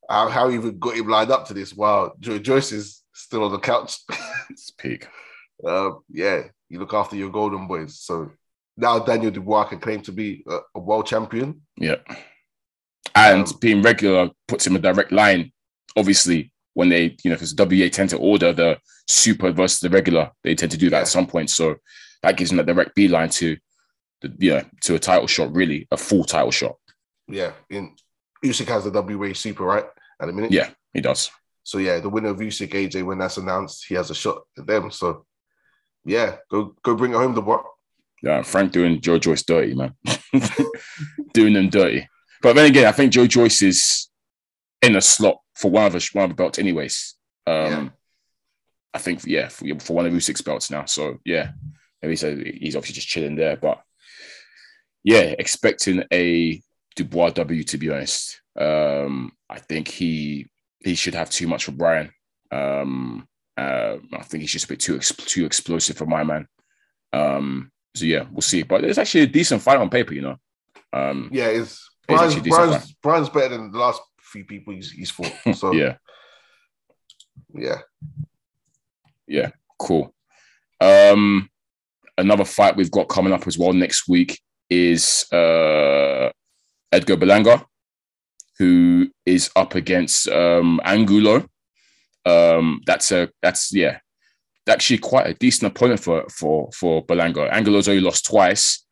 How, how he even got him lined up to this while Joe Joyce is still on the couch. (laughs) It's peak. um, yeah, you look after your golden boys. So now Daniel Dubois can claim to be a, a world champion. Yeah. And Um, being regular puts him a direct line. Obviously, when they, you know, because WA tend to order the super versus the regular, they tend to do that Yeah. at some point. So that gives him a direct B line to, the, yeah, to a title shot, really, a full title shot. Yeah, in Usyk has the WA super right at the minute. Yeah, he does. So yeah, the winner of Usyk AJ when that's announced, he has a shot at them. So yeah, go go bring it home, Dubois. Yeah, Frank doing Joe Joyce dirty, man. (laughs) doing them dirty. But then again, I think Joe Joyce is in a slot for one of the one of the belts, anyways. Um, Yeah. I think, yeah, for, for one of Usyk's belts now. So yeah, maybe he's, he's obviously just chilling there. But yeah, expecting a Dubois W to be honest. Um, I think he he should have too much for Bryan. Um, uh, I think he's just a bit too too explosive for my man. Um, so yeah, we'll see. But it's actually a decent fight on paper, you know. Um, Yeah, it's Bryan's, actually Bryan's, Bryan's better than the last few people he's, he's fought. (laughs) So yeah, yeah. yeah, cool. Um, another fight we've got coming up as well next week is uh, Edgar Berlanga, who is up against um, Angulo. Um, that's a that's yeah, actually quite a decent opponent for for for Berlanga. Angulo's only lost twice,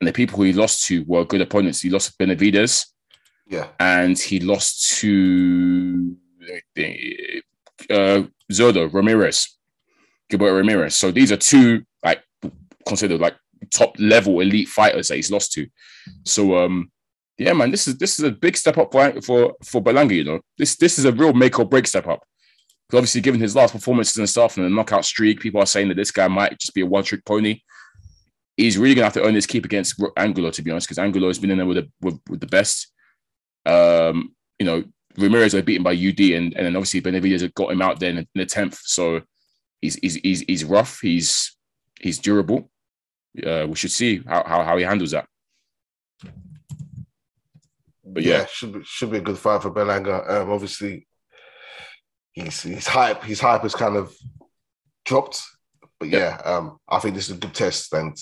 and the people who he lost to were good opponents. He lost to Benavidez. Yeah. and he lost to uh, Zurdo Ramirez, Gilbert Ramirez. So these are two like considered like top level elite fighters that he's lost to. So um, yeah, man, this is this is a big step up for for for Berlanga. You know, this this is a real make or break step up. Because obviously, given his last performances and stuff and the knockout streak, people are saying that this guy might just be a one trick pony. He's really gonna have to earn his keep against Angulo, to be honest, because Angulo has been in there with the with, with the best. Um, you know, Ramirez got beaten by UD, and, and then obviously Benavidez got him out there in, in the tenth. So he's he's he's he's rough. He's he's durable. Uh, we should see how, how how he handles that. But yeah. should be should be a good fight for Berlanga. Um, obviously, he's he's hype. His hype has kind of dropped, but yeah, um, I think this is a good test and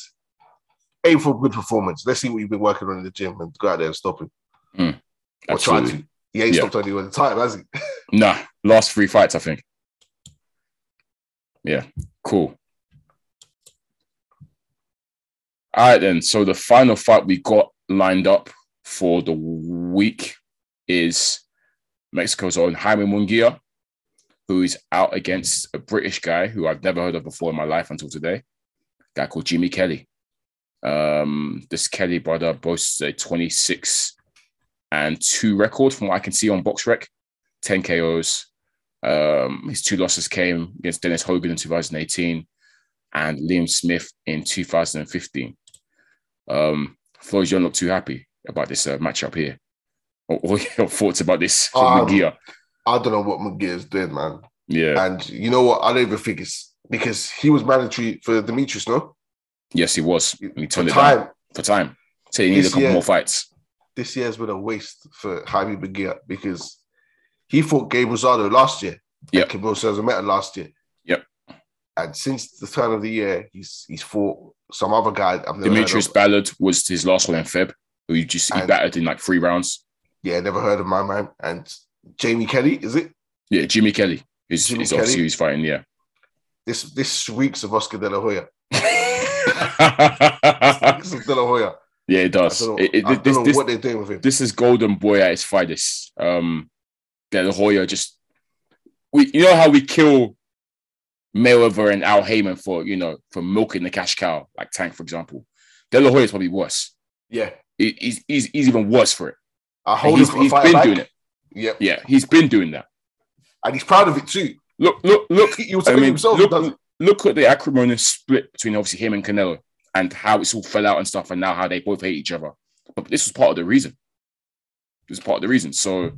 aim for a good performance. Let's see what you've been working on in the gym and go out there and stop him. Mm, or try to. He ain't Yeah. stopped anyone the time, has he? (laughs) Nah, last three fights, I think. Yeah, cool. All right, then. So the final fight we got lined up for the week is Mexico's own Jaime Munguia, who is out against a British guy who I've never heard of before in my life until today, guy called Jimmy Kelly. Um, this Kelly brother boasts a 26 and two record from what I can see on BoxRec, 10 KOs. Um, his two losses came against Dennis Hogan in 2018 and Liam Smith in 2015. Um, Flo, you're not too happy about this uh, matchup here. Or, or your thoughts about this for Um? I don't know what McGee is doing, man. Yeah. And you know what? I don't even think it's because he was mandatory for Demetrius, no? yes, he was. He For turned it down time. for time. So he needed a couple year- more fights. This year has been a waste for Jaime Munguia because he fought Gabe Rosado last year. Yep. And Kimbo Meta last year. Yep. And since the turn of the year, he's he's fought some other guy. I've never Demetrius. Ballard was his last one in Feb, who you just he And- battered in like three rounds. Yeah, never heard of my man. And Jamie Kelly, is it? Yeah, Jimmy Kelly is, Jimmy is obviously Kelly? who's fighting. Yeah. This this reeks of Oscar De La Hoya. (laughs) Of De La Hoya. yeah, it I does. don't know, It- it- I don't this, know this, what they're doing with him. this is Golden Boy at his finest. Um, De La Hoya just, we, you know how we kill Mayweather and Al Haymon for, you know, for milking the cash cow, like Tank, for example. De La Hoya is probably worse. Yeah, he's, he's, he's even worse for it. I hold he's him for a he's been doing it. Yep. Yeah, he's been doing that. And he's proud of it too. Look, look, look. He was I mean, himself look, look at the acrimonious split between obviously him and Canelo and how it's all fell out and stuff, and now how they both hate each other. But this was part of the reason. This is part of the reason. So,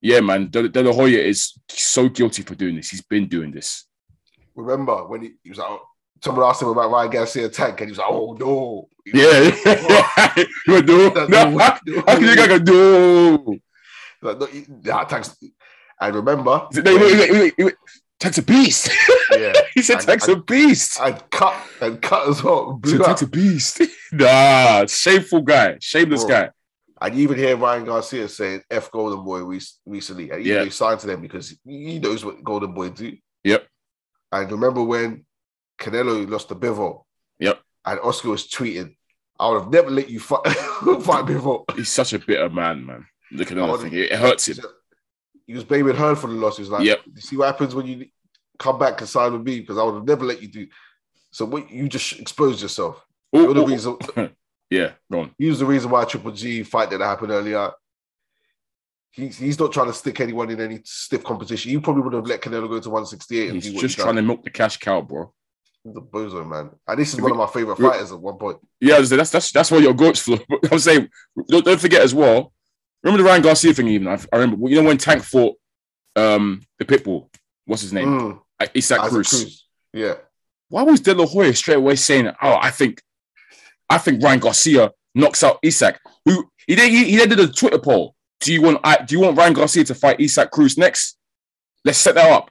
yeah, man, De, De La Hoya is so guilty for doing this. He's been doing this. Remember when he, he was like, oh, someone asked him about Ryan Garcia tank, and he was like, "Oh no." Yeah, (laughs) you do. That- No, how, how can you guys go do? Like, no, he- nah, tanks. And remember, No, wait, wait, wait, wait, wait. Tank's a beast. yeah, (laughs) he said Tank's a beast. and cut and cut as well. Blew Tank's a beast. (laughs) nah, shameful guy, shameless Bro. guy. And you even hear Ryan Garcia saying "F Golden Boy" re- recently, and he, Yeah. he signed to them because he knows what Golden Boy do. Yep. And remember when Canelo lost to Bivol? Yep. And Oscar was tweeting, "I would have never let you fight, (laughs) fight Bivol." He's such a bitter man, man. Look at another Oh, thing. It, hurts him. He was blaming her for the loss. He was like, Yep. "You see what happens when you come back and sign with me because I would have never let you do." So what you just exposed yourself. Ooh, You're the ooh, reason. (laughs) yeah, go on. He was the reason why Triple G fight that happened earlier. He's, he's not trying to stick anyone in any stiff competition. You probably would have let Canelo go to 168 He's just trying to milk the cash cow, bro. He's a bozo, man. And this is one of my favorite fighters at one point. Yeah, that's that's that's what your goats for. (laughs) I'm saying, don't, don't forget as well. Remember the Ryan Garcia thing? Even I, I remember. You know when Tank fought um the pitbull. What's his name? Mm, Uh, Isaac Isaac Cruz. Cruz. Yeah. Why was De La Hoya straight away saying, "Oh, I think, I think Ryan Garcia knocks out Isaac"? Who he did? He, he did a Twitter poll. Do you want? I, do you want Ryan Garcia to fight Isaac Cruz next? Let's set that up.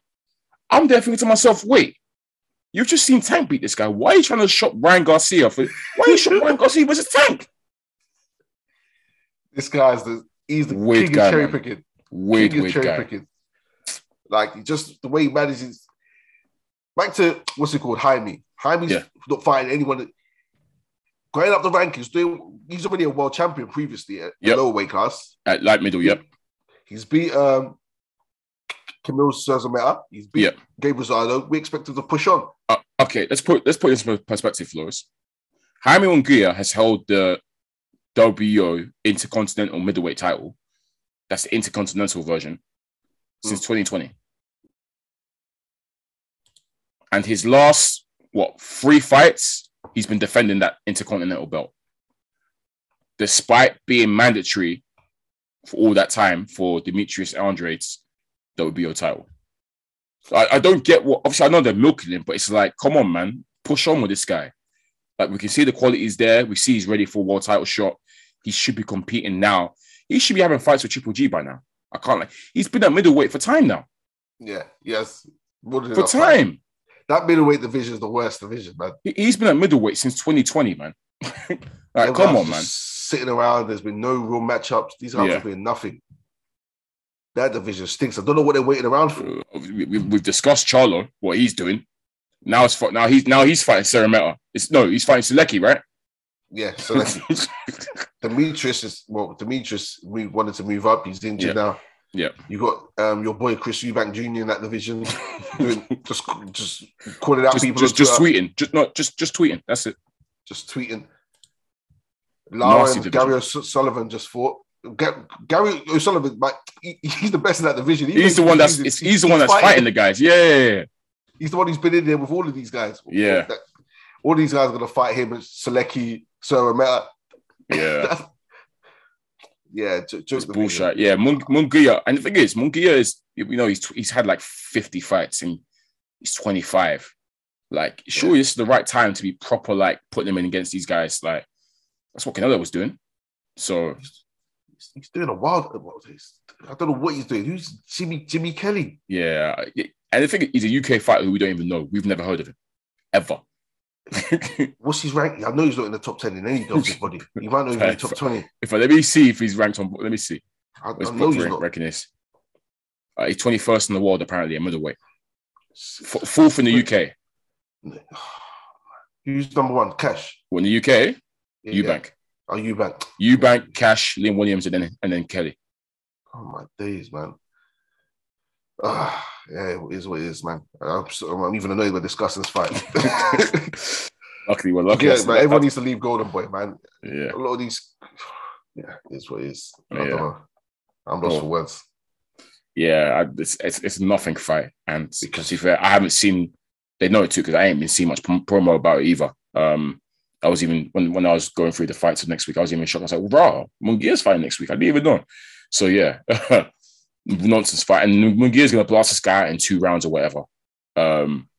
I'm there thinking to myself, wait, you've just seen Tank beat this guy. Why are you trying to shop Ryan Garcia for? Why are you shop Ryan Garcia versus Tank? This guy's the he's the Weird king guy, of cherry man. picking. Weird, king of weird cherry guy. picking. Like just the way he manages. Back to what's it called? Jaime. Jaime's Yeah. not fighting anyone. Going up the rankings, doing, he's already a world champion previously at Yep. lower weight class. At light middle, yep. He's beat um Kamil Szeremeta. He's beat Yep. Gabe Rosado. We expect him to push on. Uh, okay, let's put let's put this in perspective, Flores. Jaime Munguia has held the WBO Intercontinental Middleweight title. That's the Intercontinental version since 2020. And his last what three fights, he's been defending that Intercontinental belt, despite being mandatory for all that time for Demetrius Andre's WBO title. So I, I don't get what. Obviously, I know they're milking him, but it's like, come on, man, push on with this guy. Like we can see the quality is there. We see he's ready for a world title shot. He should be competing now. He should be having fights with Triple G by now. I can't like. He's been at middleweight for time now. Yeah, yes. For time. time, That middleweight division is the worst division, man. He- he's been at middleweight since 2020, man. (laughs) like, come on, man. Sitting around, there's been no real matchups. These guys Yeah. have been nothing. That division stinks. I don't know what they're waiting around for. We, we, we've discussed Charlo, what he's doing. Now it's now he's now he's fighting Szeremeta. It's no, he's fighting Sulecki, right? Yeah, so like, (laughs) Demetrius is well, Demetrius we wanted to move up. He's injured Yeah. now. Yeah. You got um your boy Chris Eubank Jr. in that division, doing just just calling out just people, just, just tweeting, just not just just tweeting. That's it. just tweeting. Nasty Lauren division. Gary O'Sullivan just fought. Ga- Gary O'Sullivan, like he- he's the best in that division. He's the one that's it's, he's the one that's fighting. fighting the guys. Yeah, yeah, yeah. He's the one who's been in there with all of these guys. Yeah. That- all these guys are gonna fight him Sulecki, Sarah Meta. yeah. (laughs) Yeah, j- It's bullshit. Yeah, Mun- Munguia. And the thing is, Munguia is you know he's he's had like fifty fights and he's twenty five. Like, sure, this is the right time to be proper, like putting him in against these guys. Like, that's what Canelo was doing. So He's, he's doing a wild. I don't know what he's doing. Who's Jimmy Jimmy Kelly? yeah, and the thing is, he's a UK fighter who we don't even know. We've never heard of him ever. (laughs) What's his rank? I know he's not in the top ten in any (laughs) his body. He might not even be in the top twenty. if I let me see if he's ranked on, let me see. I, What's I know he's rank, not. reckon is. Uh, he's twenty first in the world apparently at middleweight. F- fourth in the UK. Who's number one? Cash. Well, in the UK, Yeah, Eubank. Oh, Eubank. Eubank, Cash, Liam Williams, and then and then Kelly. Oh my days, man. Ah, yeah, it is what it is, man. I'm, so, I'm even annoyed we're discussing this fight. (laughs) Luckily, we're lucky. Yeah, but everyone needs to leave Golden Boy, man. yeah. A lot of these, yeah, it's what it is. I Yeah. don't know. I'm lost Oh. for words. Yeah, I, it's, it's it's nothing fight, and because if I haven't seen. They know it too because I ain't been seeing much prom- promo about it either. Um, I was even when when I was going through the fights of next week, I was even shocked. I was like, "Wow, Munguia's fighting next week." I didn't even know. So yeah, (laughs) nonsense fight, and Munguia's gonna blast this guy in two rounds or whatever. Um,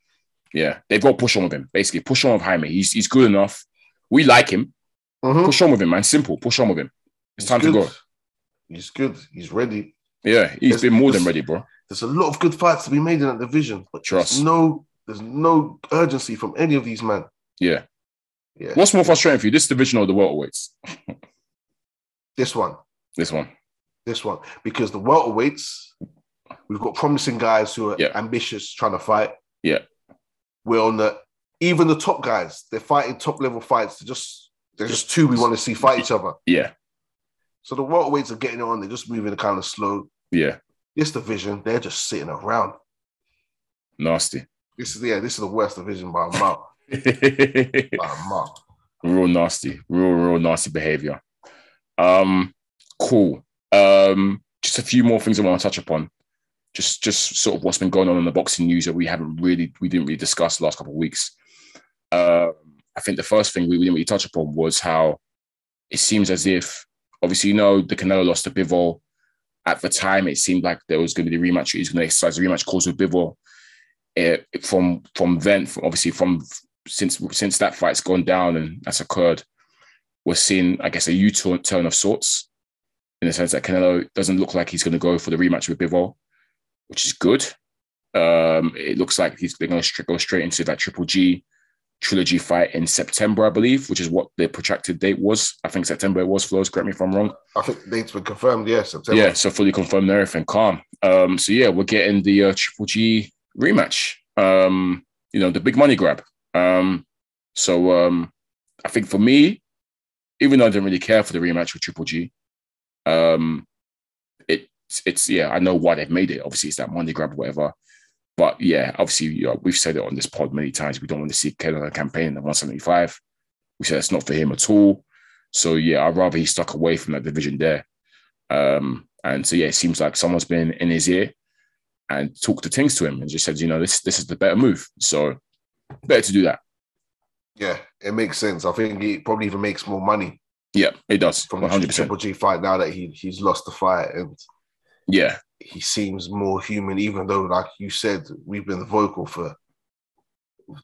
yeah, they've got to push on with him. Basically, push on with Jaime. He's he's good enough. We like him. Mhm. Push on with him, man. Simple. Push on with him. It's He's time good. to go. He's good. He's ready. Yeah, he's It's- been more than ready, bro. There's a lot of good fights to be made in that division, but Trust. there's no there's no urgency from any of these men. Yeah. Yeah, What's more frustrating for you, this division or the welterweights? (laughs) this one, This one. this one, because the welterweights, we've got promising guys who are Yeah. ambitious, trying to fight. Yeah. We're on the even the top guys. They're fighting top level fights. They're just they're just two we want to see fight each other. Yeah. So the welterweights are getting it on. They're just moving kind of slow. Yeah. This division, they're just sitting around. Nasty. This is yeah, this is the worst division by a mile. (laughs) A real nasty. Real, real nasty behavior. Um, cool. Um, just a few more things I want to touch upon. Just just sort of what's been going on in the boxing news that we haven't really we didn't really discuss the last couple of weeks. Uh, I think the first thing we, we didn't really touch upon was how it seems as if obviously you know the Canelo lost to Bivol. At the time, it seemed like there was going to be the rematch. He's going to exercise the rematch clause with Bivol. Uh, from from then, from, obviously from since since that fight's gone down and that's occurred, we're seeing, I guess, a U-turn turn of sorts in the sense that Canelo doesn't look like he's going to go for the rematch with Bivol, which is good. Um, it looks like he's they're going to go straight into that Triple G trilogy fight in September, I believe, which is what the protracted date was. I think September it was. Flows, correct me if I'm wrong. I think dates were confirmed. Yeah, September. Yeah, so fully confirmed and everything, calm. Um, so yeah, we're getting the uh, Triple G rematch. Um, you know, the big money grab. Um, so um, I think for me, even though I didn't really care for the rematch with Triple G, um, it's it's yeah, I know why they've made it. Obviously, it's that money grab, whatever. But yeah, obviously, you know, we've said it on this pod many times. We don't want to see Canelo campaign at 175. We said it's not for him at all. So yeah, I'd rather he stuck away from that division there. Um, and so yeah, it seems like someone's been in his ear and talked the things to him and just said, you know, this this is the better move. So better to do that. Yeah, it makes sense. I think it probably even makes more money Yeah, it does. from the hundred percent. Triple G fight now that he he's lost the fight and Yeah, he seems more human, even though, like you said, we've been vocal for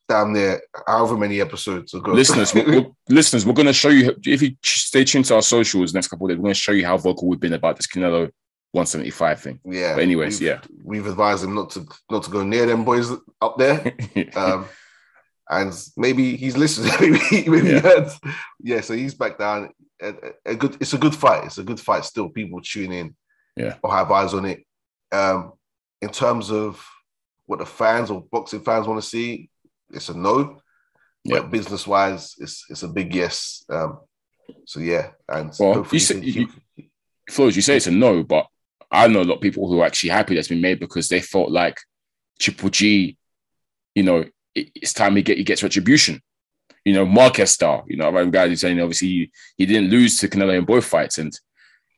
damn near however many episodes ago. listeners, (laughs) we're, we're- listeners, we're going to show you if you stay tuned to our socials next couple of days. We're going to show you how vocal we've been about this Canelo 175 thing. yeah. But anyways, we've- yeah. we've advised him not to not to go near them boys up there. (laughs) Um, and maybe he's listening. (laughs) maybe maybe Yeah. heard. Yeah, so he's back down. A, a- good. It's a good fight. It's a good fight. Still, people tune in. Yeah. or have eyes on it. Um, in terms of what the fans or boxing fans want to see, it's a no. Yeah. But business wise, it's it's a big yes. Um, so yeah, and Well, hopefully you he- you- Flows, you say it's a no, but I know a lot of people who are actually happy that's been made because they felt like Triple G, you know, it's time he get he gets retribution. You know, Marquez style. You know, I'm guys who's saying obviously he, he didn't lose to Canelo in both fights and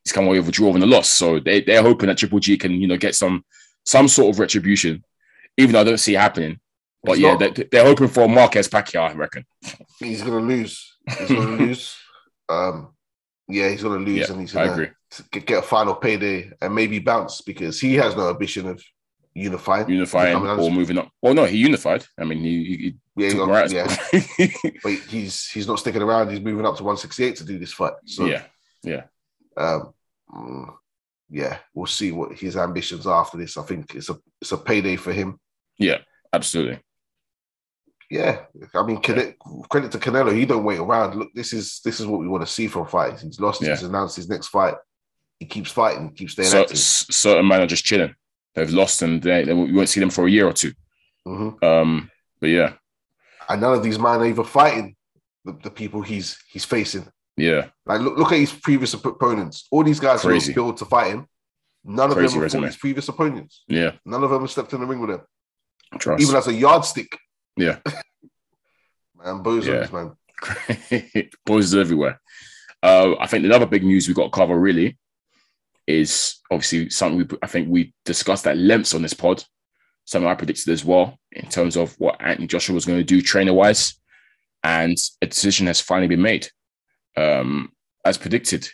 he's come away with a draw and a loss. So they they're hoping that Triple G can, you know, get some some sort of retribution, even though I don't see it happening. But It's yeah, not- they, they're hoping for Marquez Pacquiao, I reckon. he's gonna lose. He's gonna (laughs) lose. Um, yeah, he's gonna lose, Yeah, and he's gonna get a final payday and maybe bounce because he has no ambition of unifying. Unifying I mean, I'm or moving up. Well, no, he unified. I mean, he, he, Yeah, he- yeah. (laughs) but he's he's not sticking around. He's moving up to 168 to do this fight. So yeah. Yeah, um, mm, yeah, we'll see what his ambitions are after this. I think it's a it's a payday for him. Yeah, absolutely. Yeah, I mean, credit, credit to Canelo. He don't wait around. Look, this is this is what we want to see from fights. He's lost. Yeah. He's announced his next fight. He keeps fighting. Keeps staying So, active. certain men are just chilling. They've lost and they, they we won't see them for a year or two. Mhm. Um, but yeah, And none of these men are even fighting the, the people he's he's facing. yeah, Like look, look at his previous opponents. All these guys Crazy. built to fight him. None of Crazy them have fought his previous opponents. yeah. None of them have stepped in the ring with him, Trust. even as a yardstick. Yeah. (laughs) Man, bozos, Yeah. man. (laughs) Boys everywhere. Uh, I think another big news we got to cover really is obviously something we I think we discussed at lengths on this pod. Something I predicted as well in terms of what Anthony Joshua was going to do trainer wise, and a decision has finally been made. Um, as predicted,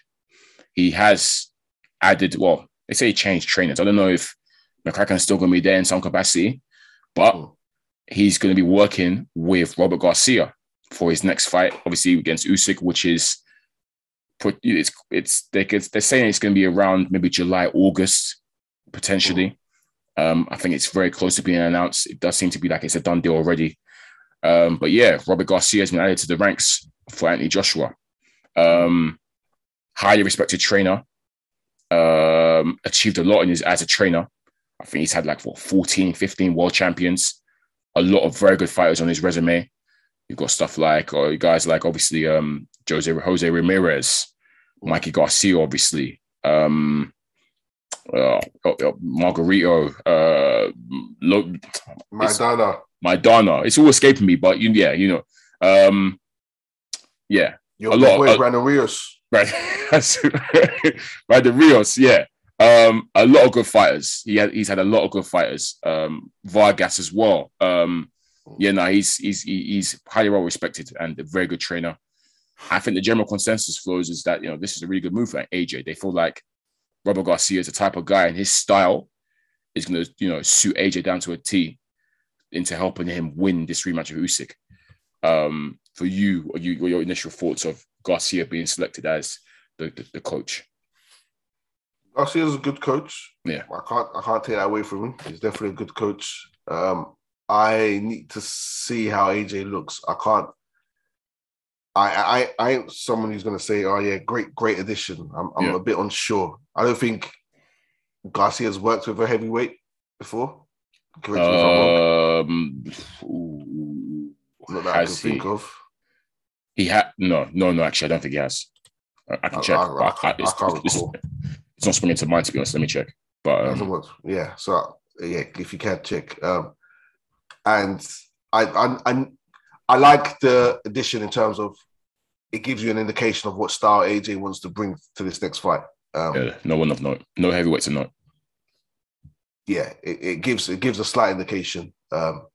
he has added. Well, they say he changed trainers. I don't know if McCracken's still going to be there in some capacity, but he's going to be working with Robert Garcia for his next fight, obviously against Usyk, which is it's it's they could, they're saying it's going to be around maybe July August potentially. Um, I think it's very close to being announced. It does seem to be like it's a done deal already. Um, but yeah, Robert Garcia has been added to the ranks for Anthony Joshua. Um, highly respected trainer. Um, achieved a lot in his as a trainer. I think he's had like what 14, 15 world champions. A lot of very good fighters on his resume. You've got stuff like, or you guys like obviously um Jose Jose Ramirez, Mikey Garcia, obviously. Um uh, uh, uh, Margarito, uh, Lo- Maidana, Maidana. It's all escaping me, but you, yeah, you know, um, yeah, your a lot- boy a- Brandon Rios. (laughs) right. The Rios, yeah, um, a lot of good fighters. He had, he's had a lot of good fighters. Um, Vargas as well. Um, yeah, no, he's he's he's highly well respected and a very good trainer. I think the general consensus flows is that you know this is a really good move for AJ. They feel like Robert Garcia is the type of guy, and his style is going to you know suit AJ down to a T into helping him win this rematch of Usyk. Um, for you, what you your initial thoughts of Garcia being selected as the, the, the coach? Garcia's a good coach. Yeah. I can't I can't take that away from him. He's definitely a good coach. Um, I need to see how AJ looks. I can't. I I I ain't someone who's gonna say, "Oh yeah, great great addition." I'm I'm Yeah. a bit unsure. I don't think Garcia's worked with a heavyweight before. Correct me if I'm wrong. Um, ooh, Not that I can he? think of. He had no, no, no. Actually, I don't think he has. I, I can I- check. I- I can't- it's, I can't it's- recall. it's not springing to mind to be honest. Let me check. But um. Yeah. So yeah, if you can check. Um, and I, I I I like the addition in terms of it gives you an indication of what style AJ wants to bring to this next fight. Um, yeah, no one of note, no heavyweights of note. yeah, it, it gives it gives a slight indication. Um,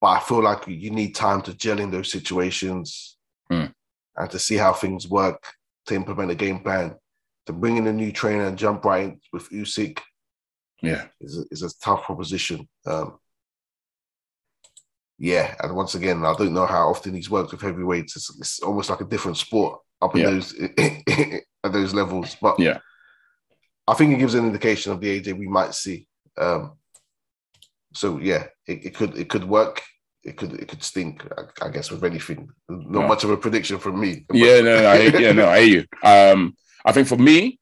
but I feel like you need time to gel in those situations Hmm. and to see how things work to implement a game plan. To bring in a new trainer and jump right in with Usyk Yeah, is a, is a tough proposition. Um, yeah, and once again, I don't know how often he's worked with heavyweights. It's, it's almost like a different sport up in Yeah. those (laughs) at those levels. But Yeah. I think it gives an indication of the AJ we might see. Um, so yeah, it, it could it could work. It could it could stink. I, I guess with anything. Not Yeah. much of a prediction from me. (laughs) yeah, no, no, I, yeah, no, I hear you. Um, I think for me,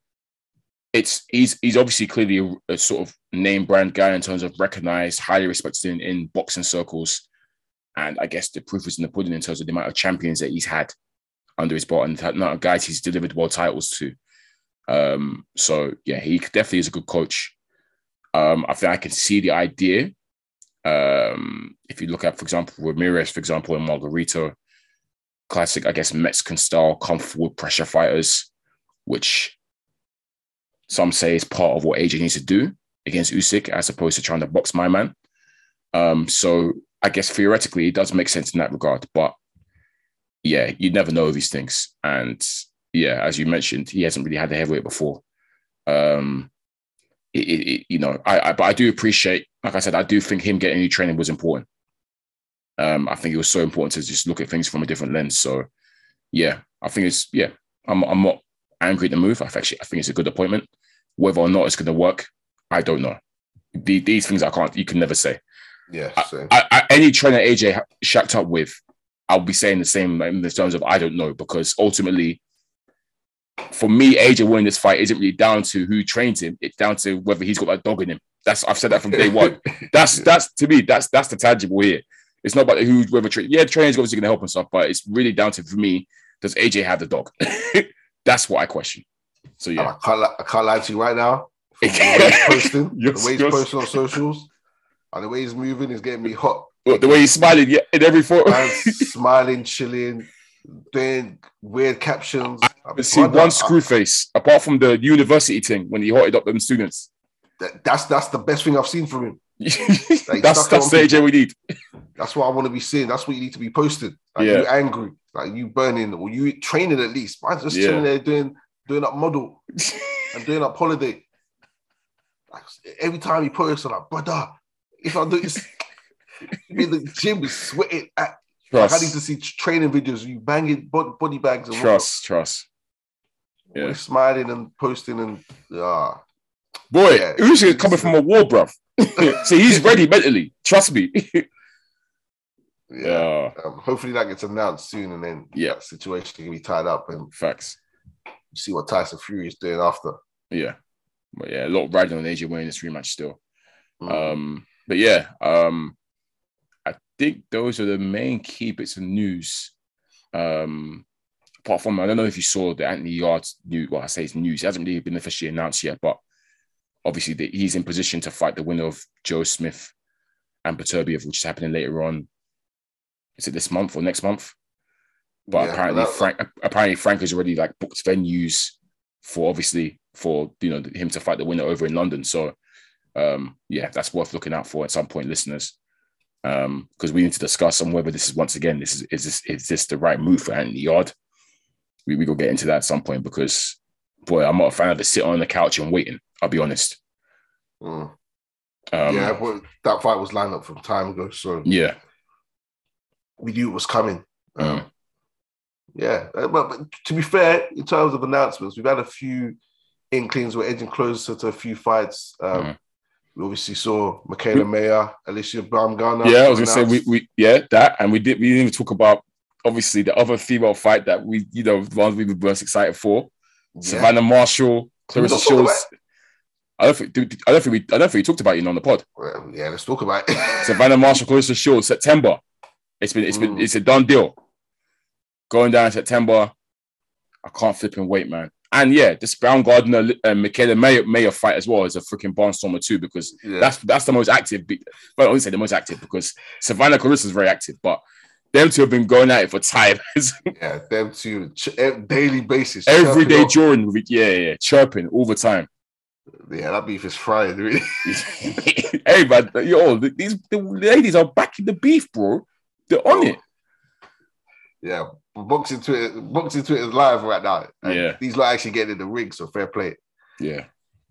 it's he's he's obviously clearly a, a sort of name brand guy in terms of recognized, highly respected in, in boxing circles, and I guess the proof is in the pudding in terms of the amount of champions that he's had under his belt and the amount of guys he's delivered world titles to. Um, so yeah, he definitely is a good coach. Um, I think I can see the idea. Um, if you look at, for example, Ramirez, for example, and Margarito, classic, I guess, Mexican style, come forward pressure fighters, which some say is part of what AJ needs to do against Usyk, as opposed to trying to box my man. Um, so I guess theoretically it does make sense in that regard, but yeah, you never know these things. And yeah, as you mentioned, he hasn't really had the heavyweight before. Um, it, it, it- you know, I, I but I do appreciate, like I said, I do think him getting new training was important. Um, I think it was so important to just look at things from a different lens. So yeah, I think it's yeah, I'm I'm not angry at the move. I actually I think it's a good appointment. Whether or not it's going to work, I don't know. The, these things I can't. You can never say. yeah. So I, I, any trainer AJ ha- shacked up with, I'll be saying the same in the terms of I don't know because ultimately, for me, AJ winning this fight isn't really down to who trains him. It's down to whether he's got that dog in him. That's I've said that from day one. (laughs) That's that's to me. That's that's the tangible here. It's not about who whoever train. Yeah, training's obviously going to help and stuff, but it's really down to for me. Does AJ have the dog? (laughs) that's what I question. So yeah, I can't, I can't lie to you right now. (laughs) From the way he's posting, Yes, the way he's yes. posting on socials, and the way he's moving is getting me hot. The way he's smiling yeah, in every photo. (laughs) smiling, chilling, doing weird captions. I've seen one screw face, apart from the university thing when he hotted up them students. that- that's that's the best thing I've seen from him. (laughs) that's that's the AJ we need. That's what I want to be seeing. That's what you need to be posted. Like Yeah. you angry, like you burning, or you training at least. Man's just Yeah. chilling there doing doing up model (laughs) and doing up holiday. Like every time he posts, I'm like, brother, if I do this, be (laughs) in the gym is sweating. At, like, I need to see training videos you banging body, body bags and trust, trust. Yeah. We're smiling and posting and ah, Boy, Yeah. Usyk coming from a war, bruv. (laughs) so he's ready mentally. Trust me. (laughs) yeah. Um, hopefully that gets announced soon, and then Yeah. situation can be tied up, and facts. see what Tyson Fury is doing after. Yeah, but yeah, a lot riding on AJ winning this rematch still. Mm. Um, but yeah, um, I think those are the main key bits of news. Um, apart from, I don't know if you saw the Anthony Yarde's news. Well, I say it's news. It hasn't really been officially announced yet, but obviously the, he's in position to fight the winner of Joe Smith and Beterbiev, which is happening later on. Is it this month or next month? But Yeah, apparently, that- Frank apparently Frank has already like booked venues for obviously for you know him to fight the winner over in London. So um, yeah, that's worth looking out for at some point, listeners. Um, because we need to discuss on whether this is once again this is is this is this the right move for Anthony Yarde. We we get into that at some point because boy, I'm not a fan of the sit on the couch and waiting. I'll be honest. Mm. Um, yeah, that fight was lined up from time ago, so yeah, we knew it was coming. Um, Mm. Yeah, uh, but, but to be fair, in terms of announcements, we've had a few inklings. We're edging closer to a few fights. Um, Mhm. We obviously saw Mikaela Mayer, Alycia Baumgardner. yeah. I was gonna say we we yeah that, and we did we didn't even talk about obviously the other female fight that we you know the ones we were most excited for. Yeah. Savannah Marshall, Claressa Shields. I don't think I don't think we I don't think we talked about it on the pod. Well, yeah, let's talk about it. (laughs) Savannah Marshall, Claressa Shields, September. It's been it's been Mm. it's a done deal. Going down in September. I can't flip and wait, man. And yeah, this Baumgardner and Mikaela Mayer, Mayer fight as well is a freaking barnstormer too because yeah. that's that's the most active. be- Well, I wouldn't say the most active because Savannah Claressa is very active, but them two have been going at it for time. (laughs) yeah, them two ch- eh, daily basis. every day during yeah, yeah, chirping all the time. Yeah, that beef is frying, really. (laughs) hey man, yo, these the ladies are back in the beef, bro. They're on it. Yeah, boxing Twitter, boxing Twitter is live right now. And Yeah. these lot actually getting in the ring, so fair play. Yeah,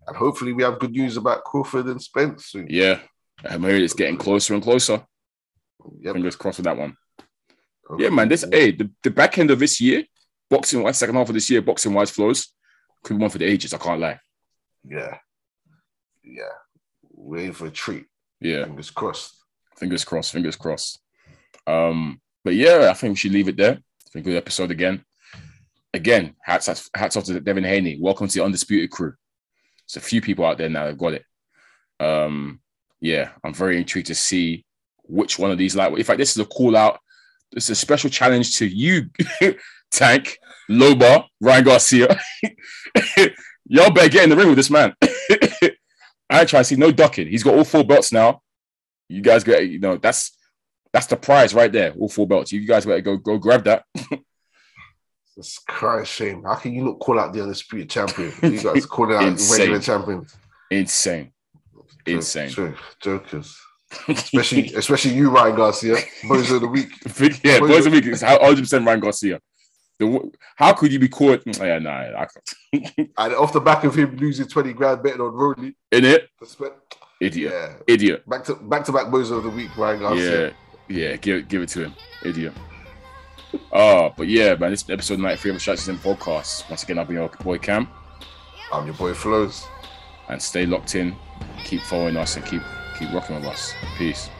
And hopefully we have good news about Crawford and Spence soon. yeah. I'm hearing it's getting closer and closer. Yep. Fingers crossed with that one. Yeah, man. This hey, the, the back end of this year, boxing wise, second half of this year, boxing wise flows could be one for the ages. I can't lie. Yeah, yeah. Waiting for a treat. Yeah, Fingers crossed. fingers crossed. Fingers crossed. Um, but yeah, I think we should leave it there. It's been a good episode again. Again, hats hats off to Devin Haney. Welcome to the undisputed crew. There's a few people out there now that got it. Um, yeah, I'm very intrigued to see which one of these like. In fact, this is a call out. This is a special challenge to you, (laughs) Tank, Loma, Ryan Garcia. (laughs) Y'all better get in the ring with this man. (laughs) I trying to see no ducking. He's got all four belts now. You guys get, you know, that's that's the prize right there. All four belts. You guys better go go grab that. It's crying shame. How can you not call out the undisputed champion? You (laughs) guys calling out regular champions. Insane. Insane. True. Jokers. (laughs) Especially especially you, Ryan Garcia. Boys of the week. (laughs) yeah, boys of the week is 100 percent Ryan Garcia. The, how could you be caught? Mm, yeah, nah, I can't. And off the back of him losing 20 grand betting on Rolly. in it, idiot, Yeah. idiot. Back to back to back boys of the week, Ryan Garcia. Yeah, yeah. Give it, give it to him, idiot. Oh, but yeah, man. This episode 93 of the Shots in podcast. Once again, I've been your boy Cam, I'm your boy Flows. and stay locked in. Keep following us and keep keep rocking with us. Peace.